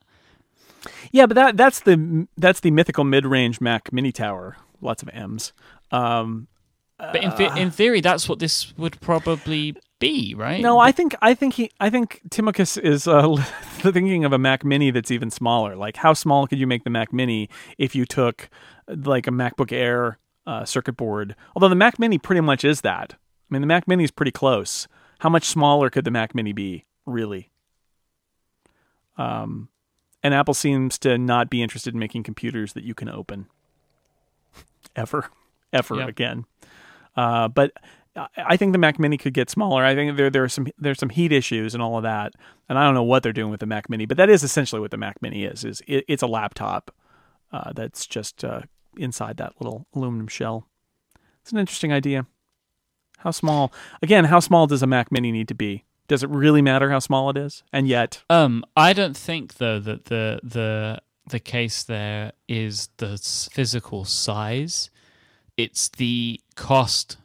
Yeah, but that that's the that's the mythical mid-range Mac Mini Tower. Lots of M's. Um, But in, the- in theory, that's what this would probably be, right? no, I think I think he I think Timocus is uh, thinking of a Mac Mini that's even smaller. Like, how small could you make the Mac Mini if you took like a MacBook Air uh, circuit board? Although the Mac Mini pretty much is that. I mean, the Mac Mini is pretty close. How much smaller could the Mac Mini be, really? Um, and Apple seems to not be interested in making computers that you can open ever, ever again. Uh, but I- I think the Mac Mini could get smaller. I think there there are some there's some heat issues and all of that, and I don't know what they're doing with the Mac Mini, but that is essentially what the Mac Mini is. Is it, it's a laptop uh, that's just uh, inside that little aluminum shell. It's an interesting idea. How small? Again, how small does a Mac Mini need to be? Does it really matter how small it is? And yet, Um, I don't think though that the the the case there is the physical size; it's the cost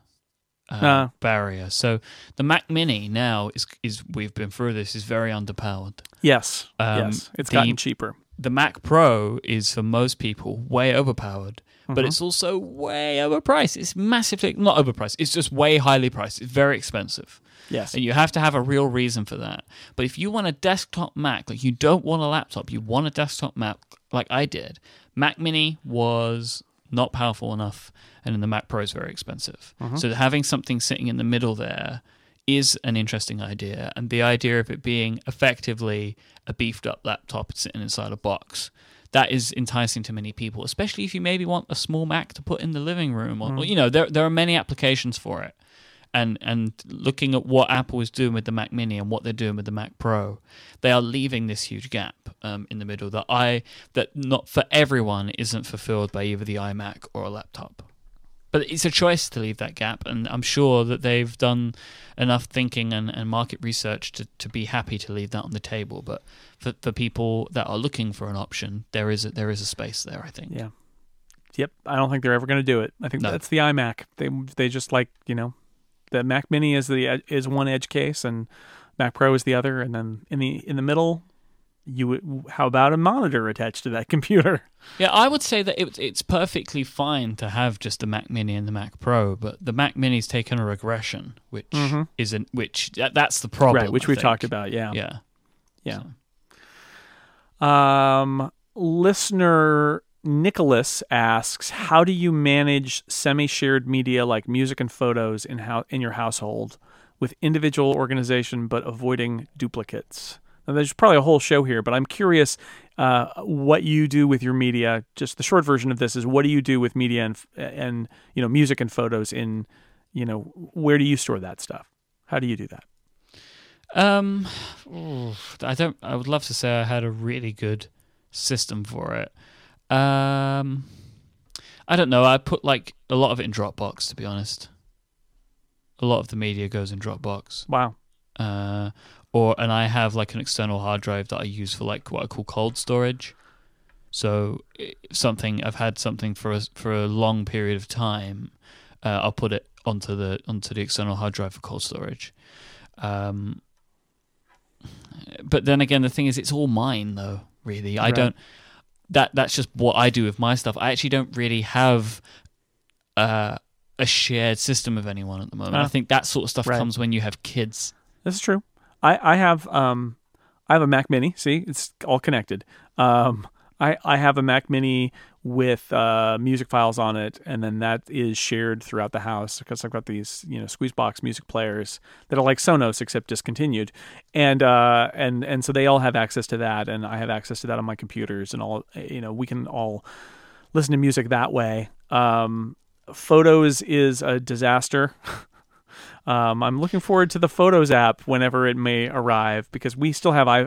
uh, Ah. barrier. So the Mac Mini now is is we've been through this is very underpowered. yes, Um, yes, it's the- gotten cheaper. The Mac Pro is for most people way overpowered, Mm-hmm. but it's also way overpriced. It's massively not overpriced. It's just way highly priced. It's very expensive. Yes, And you have to have a real reason for that. But if you want a desktop Mac, like you don't want a laptop, you want a desktop Mac, like I did, Mac Mini was not powerful enough, and then the Mac Pro is very expensive. So having something sitting in the middle there is an interesting idea. And the idea of it being effectively a beefed up laptop sitting inside a box. That is enticing to many people, especially if you maybe want a small Mac to put in the living room, or, or, you know, there there are many applications for it and and looking at what Apple is doing with the Mac Mini and what they're doing with the Mac Pro, they are leaving this huge gap um, in the middle that I that not for everyone isn't fulfilled by either the iMac or a laptop. But it's a choice to leave that gap, and I'm sure that they've done enough thinking and, and market research to, to be happy to leave that on the table. But for, for people that are looking for an option, there is a, there is a space there. I think. Yeah. Yep. I don't think they're ever going to do it. I think No. that's the iMac. They they just like you know, the Mac Mini is the is one edge case and Mac Pro is the other, and then in the in the middle, you would- how about a monitor attached to that computer? Yeah, I would say that it, it's perfectly fine to have just the Mac Mini and the Mac Pro, but the Mac Mini's taken a regression, which Mhm. isn't which that, that's the problem. right, which I we think. talked about. Yeah. Yeah, Yeah. So- Um, listener Nicholas asks, "How do you manage semi-shared media like music and photos in how in your household with individual organization but avoiding duplicates?" There's probably a whole show here, but I'm curious uh, what you do with your media. Just the short version of this is, what do you do with media and and you know music and photos in you know where do you store that stuff? How do you do that? Um, I don't. I would love to say I had a really good system for it. Um, I don't know. I put like a lot of it in Dropbox. To be honest, a lot of the media goes in Dropbox. Wow. Uh, or and I have like an external hard drive that I use for like what I call cold storage. So something I've had something for a for a long period of time, uh, I'll put it onto the onto the external hard drive for cold storage. Um, but then again, the thing is, it's all mine though. Really, I Right. don't. That that's just what I do with my stuff. I actually don't really have uh, a shared system of anyone at the moment. Ah. I think that sort of stuff Right. comes when you have kids. That's true. I, I have um I have a Mac Mini. See, it's all connected. Um, I I have a Mac Mini with uh, music files on it, and then that is shared throughout the house because I've got these you know Squeezebox music players that are like Sonos except discontinued, and uh, and and so they all have access to that, and I have access to that on my computers, and all you know we can all listen to music that way. Um, photos is a disaster. Um, I'm looking forward to the Photos app whenever it may arrive because we still have i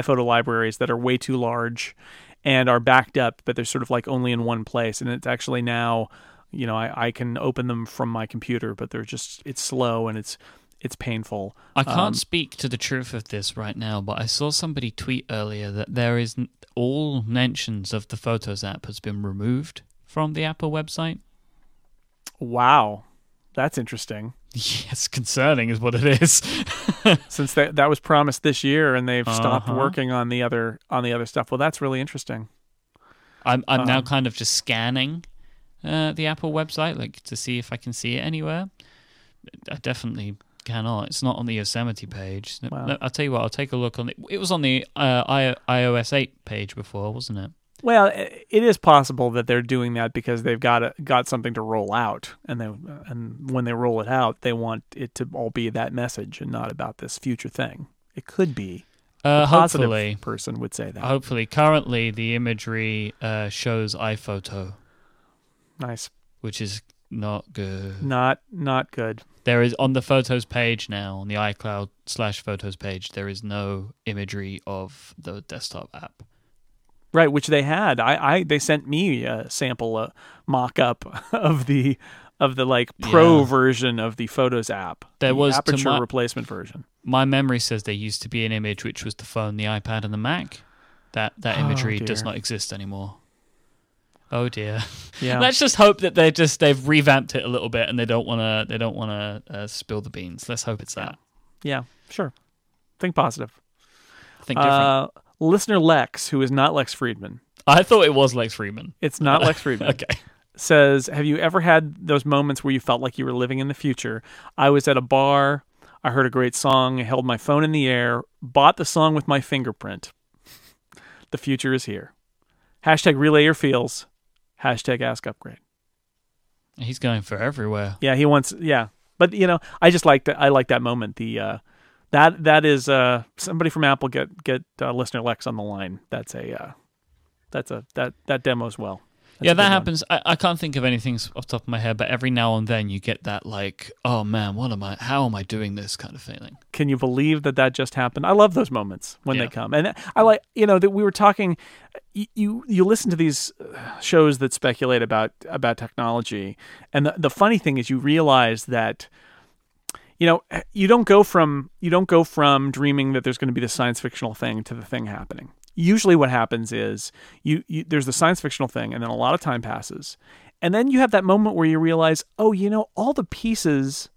iPhoto libraries that are way too large and are backed up, but they're sort of like only in one place. And it's actually now, you know, I, I can open them from my computer, but they're just it's slow and it's it's painful. I can't Um, speak to the truth of this right now, but I saw somebody tweet earlier that there is all mentions of the Photos app has been removed from the Apple website. Wow, that's interesting. Yes, concerning is what it is. Since that that was promised this year, and they've stopped Uh-huh. working on the other on the other stuff. Well, that's really interesting. I'm I'm now Um, kind of just scanning uh, the Apple website, like to see if I can see it anywhere. I definitely cannot. It's not on the Yosemite page. Wow. I'll tell you what. I'll take a look on it. It was on the uh, I- iOS 8 page before, wasn't it? Well, it is possible that they're doing that because they've got a, got something to roll out, and they and when they roll it out, they want it to all be that message and not about this future thing. It could be. Uh, hopefully, person would say that. hopefully. Currently, the imagery uh, shows iPhoto, nice. which is not good. Not not good. There is on the Photos page now, on the iCloud slash Photos page, there is no imagery of the desktop app. Right, which they had. I, I they sent me a sample a mock up of the of the like pro Yeah. version of the Photos app. There the was, aperture my- replacement version. My memory says there used to be an image which was the phone, the iPad, and the Mac. That that Oh, imagery does not exist anymore. Oh dear. Yeah. Let's just hope that they just they've revamped it a little bit and they don't want to they don't want to uh, spill the beans. Let's hope it's that. yeah. Sure. Think positive. Think different. Uh, listener Lex, who is not Lex Friedman, I thought it was Lex Friedman. it's not Lex Friedman. Okay. says, Have you ever had those moments where you felt like you were living in the future? I was at a bar, I heard a great song, I held my phone in the air, bought the song with my fingerprint. The future is here. Hashtag relay your feels. Hashtag ask upgrade. He's going for everywhere. Yeah, he wants yeah. But you know, I just like that I like that moment. The uh that that is uh somebody from Apple get get uh, listener Lex on the line. That's a uh that's a that that demos well. yeah, that happens. I, I can't think of anything off the top of my head, but every now and then you get that like, oh man, what am I? How am I doing this kind of feeling? can you believe that that just happened i love those moments when Yeah. they come and i like you know that we were talking you you listen to these uh, shows that speculate about about technology and the, the funny thing is you realize that you know you don't go from you don't go from dreaming that there's going to be the science fictional thing to the thing happening. Usually what happens is you, you there's the science fictional thing and then a lot of time passes. And then you have that moment where you realize oh you know all the pieces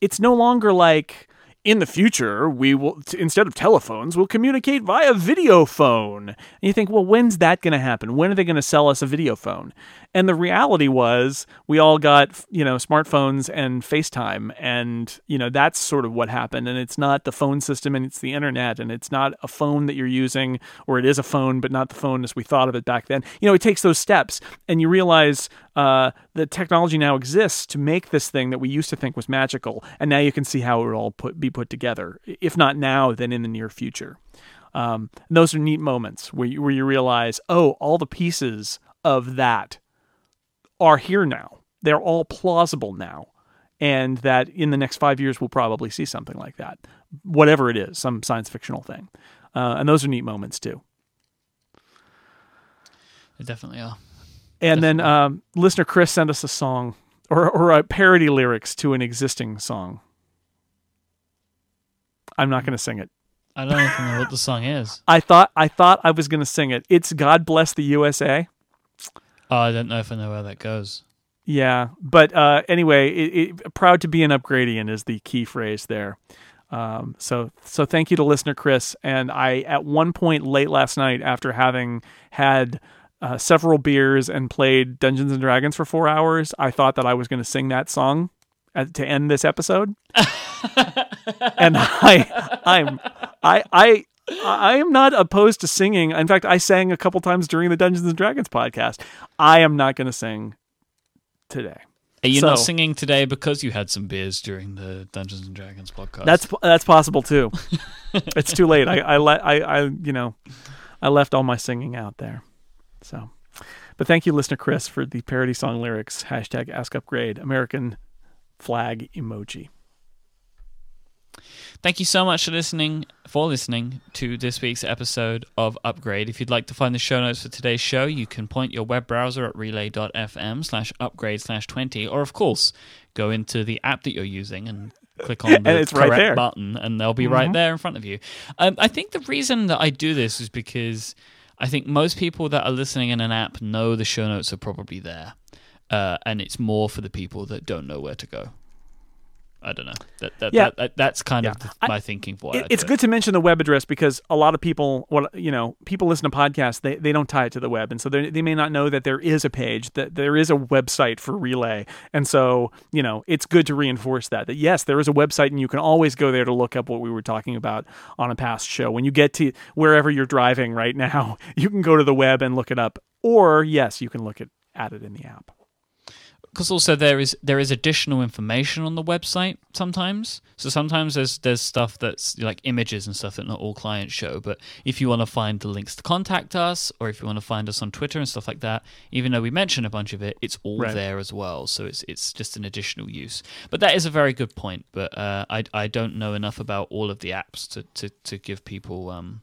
it's no longer like in the future we will instead of telephones we'll communicate via video phone. And you think well when's that going to happen? When are they going to sell us a video phone and the reality was we all got you know smartphones and facetime and you know that's sort of what happened and it's not the phone system and it's the internet and it's not a phone that you're using or it is a phone but not the phone as we thought of it back then you know it takes those steps and you realize uh, the technology now exists to make this thing that we used to think was magical, and now you can see how it would all put, be put together. If not now, then in the near future. Um, those are neat moments where you, where you realize, oh, all the pieces of that are here now. They're all plausible now, and that in the next five years we'll probably see something like that, whatever it is, some science fictional thing. Uh, and those are neat moments too. They definitely are. And then um, listener Chris sent us a song or or a parody lyrics to an existing song. I'm not going to sing it. I don't even know what the song is. I thought I thought I was going to sing it. It's God bless the USA. Oh, I don't know if I know where that goes. Yeah, but uh, anyway, it, it, proud to be an upgradian is the key phrase there. Um, so so thank you to listener Chris. And I at one point late last night, after having had uh, several beers and played Dungeons and Dragons for four hours, I thought that I was going to sing that song at, to end this episode. and I I'm I I. I am not opposed to singing. In fact, I sang a couple times during the Dungeons and Dragons podcast. I am not going to sing today. Are you not singing today because you had some beers during the Dungeons and Dragons podcast? That's that's possible too. it's too late. I I let I, I you know I left all my singing out there. So, but thank you, listener Chris, for the parody song lyrics. Hashtag Ask Upgrade American flag emoji. Thank you so much for listening for listening to this week's episode of Upgrade. If you'd like to find the show notes for today's show, you can point your web browser at relay.fm slash upgrade slash twenty, or of course, go into the app that you're using and click on the right correct there. button and they'll be right there in front of you. Um, I think the reason that I do this is because I think most people that are listening in an app know the show notes are probably there. Uh, and it's more for the people that don't know where to go. I don't know. That, that, Yeah. that, that- that's kind of Yeah. I- my thinking for It, it's it. good to mention the web address because a lot of people, what you know, people listen to podcasts. They, they don't tie it to the web, and so they they may not know that there is a page that there is a website for Relay, and so you know it's good to reinforce that that yes, there is a website, and you can always go there to look up what we were talking about on a past show. When you get to wherever you're driving right now, you can go to the web and look it up, or yes, you can look at at it in the app. Because also there is there is additional information on the website sometimes. So sometimes there's there's stuff that's like images and stuff that not all clients show. But if you want to find the links to contact us, or if you want to find us on Twitter and stuff like that, even though we mention a bunch of it, it's all Right. there as well. So it's it's just an additional use. But that is a very good point. But uh, I I don't know enough about all of the apps to to, to give people um,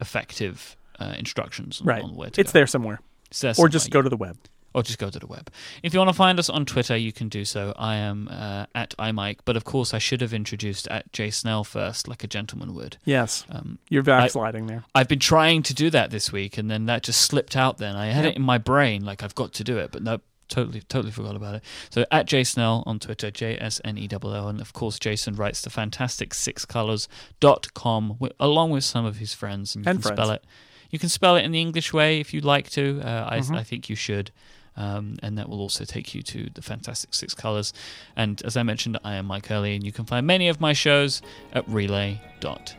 effective uh, instructions on, Right, on where to it's go. there somewhere, It's there or somewhere. just go to the web. Or just go to the web. If you want to find us on Twitter, you can do so. I am uh, at iMyke, but of course, I should have introduced at J Snell first, like a gentleman would. Yes, Um, you're backsliding there. I've been trying to do that this week, and then that just slipped out. Then I had Yep. it in my brain, like I've got to do it, but nope. Totally, totally forgot about it. So at J Snell on Twitter, J S N E L L, and of course Jason writes the fantastic sixcolors.com wi- along with some of his friends, and you And can spell it. You can spell it in the English way if you'd like to. Uh, I, Mhm. I think you should. Um, and that will also take you to the Fantastic Six Colors. And as I mentioned, I am Myke Hurley, and you can find many of my shows at relay.fm.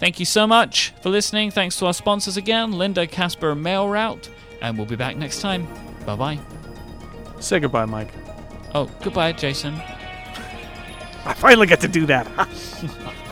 Thank you so much for listening. Thanks to our sponsors again, Lynda Casper Mailroute, and we'll be back next time. Bye bye. Say goodbye, Myke. Oh, goodbye, Jason. I finally get to do that.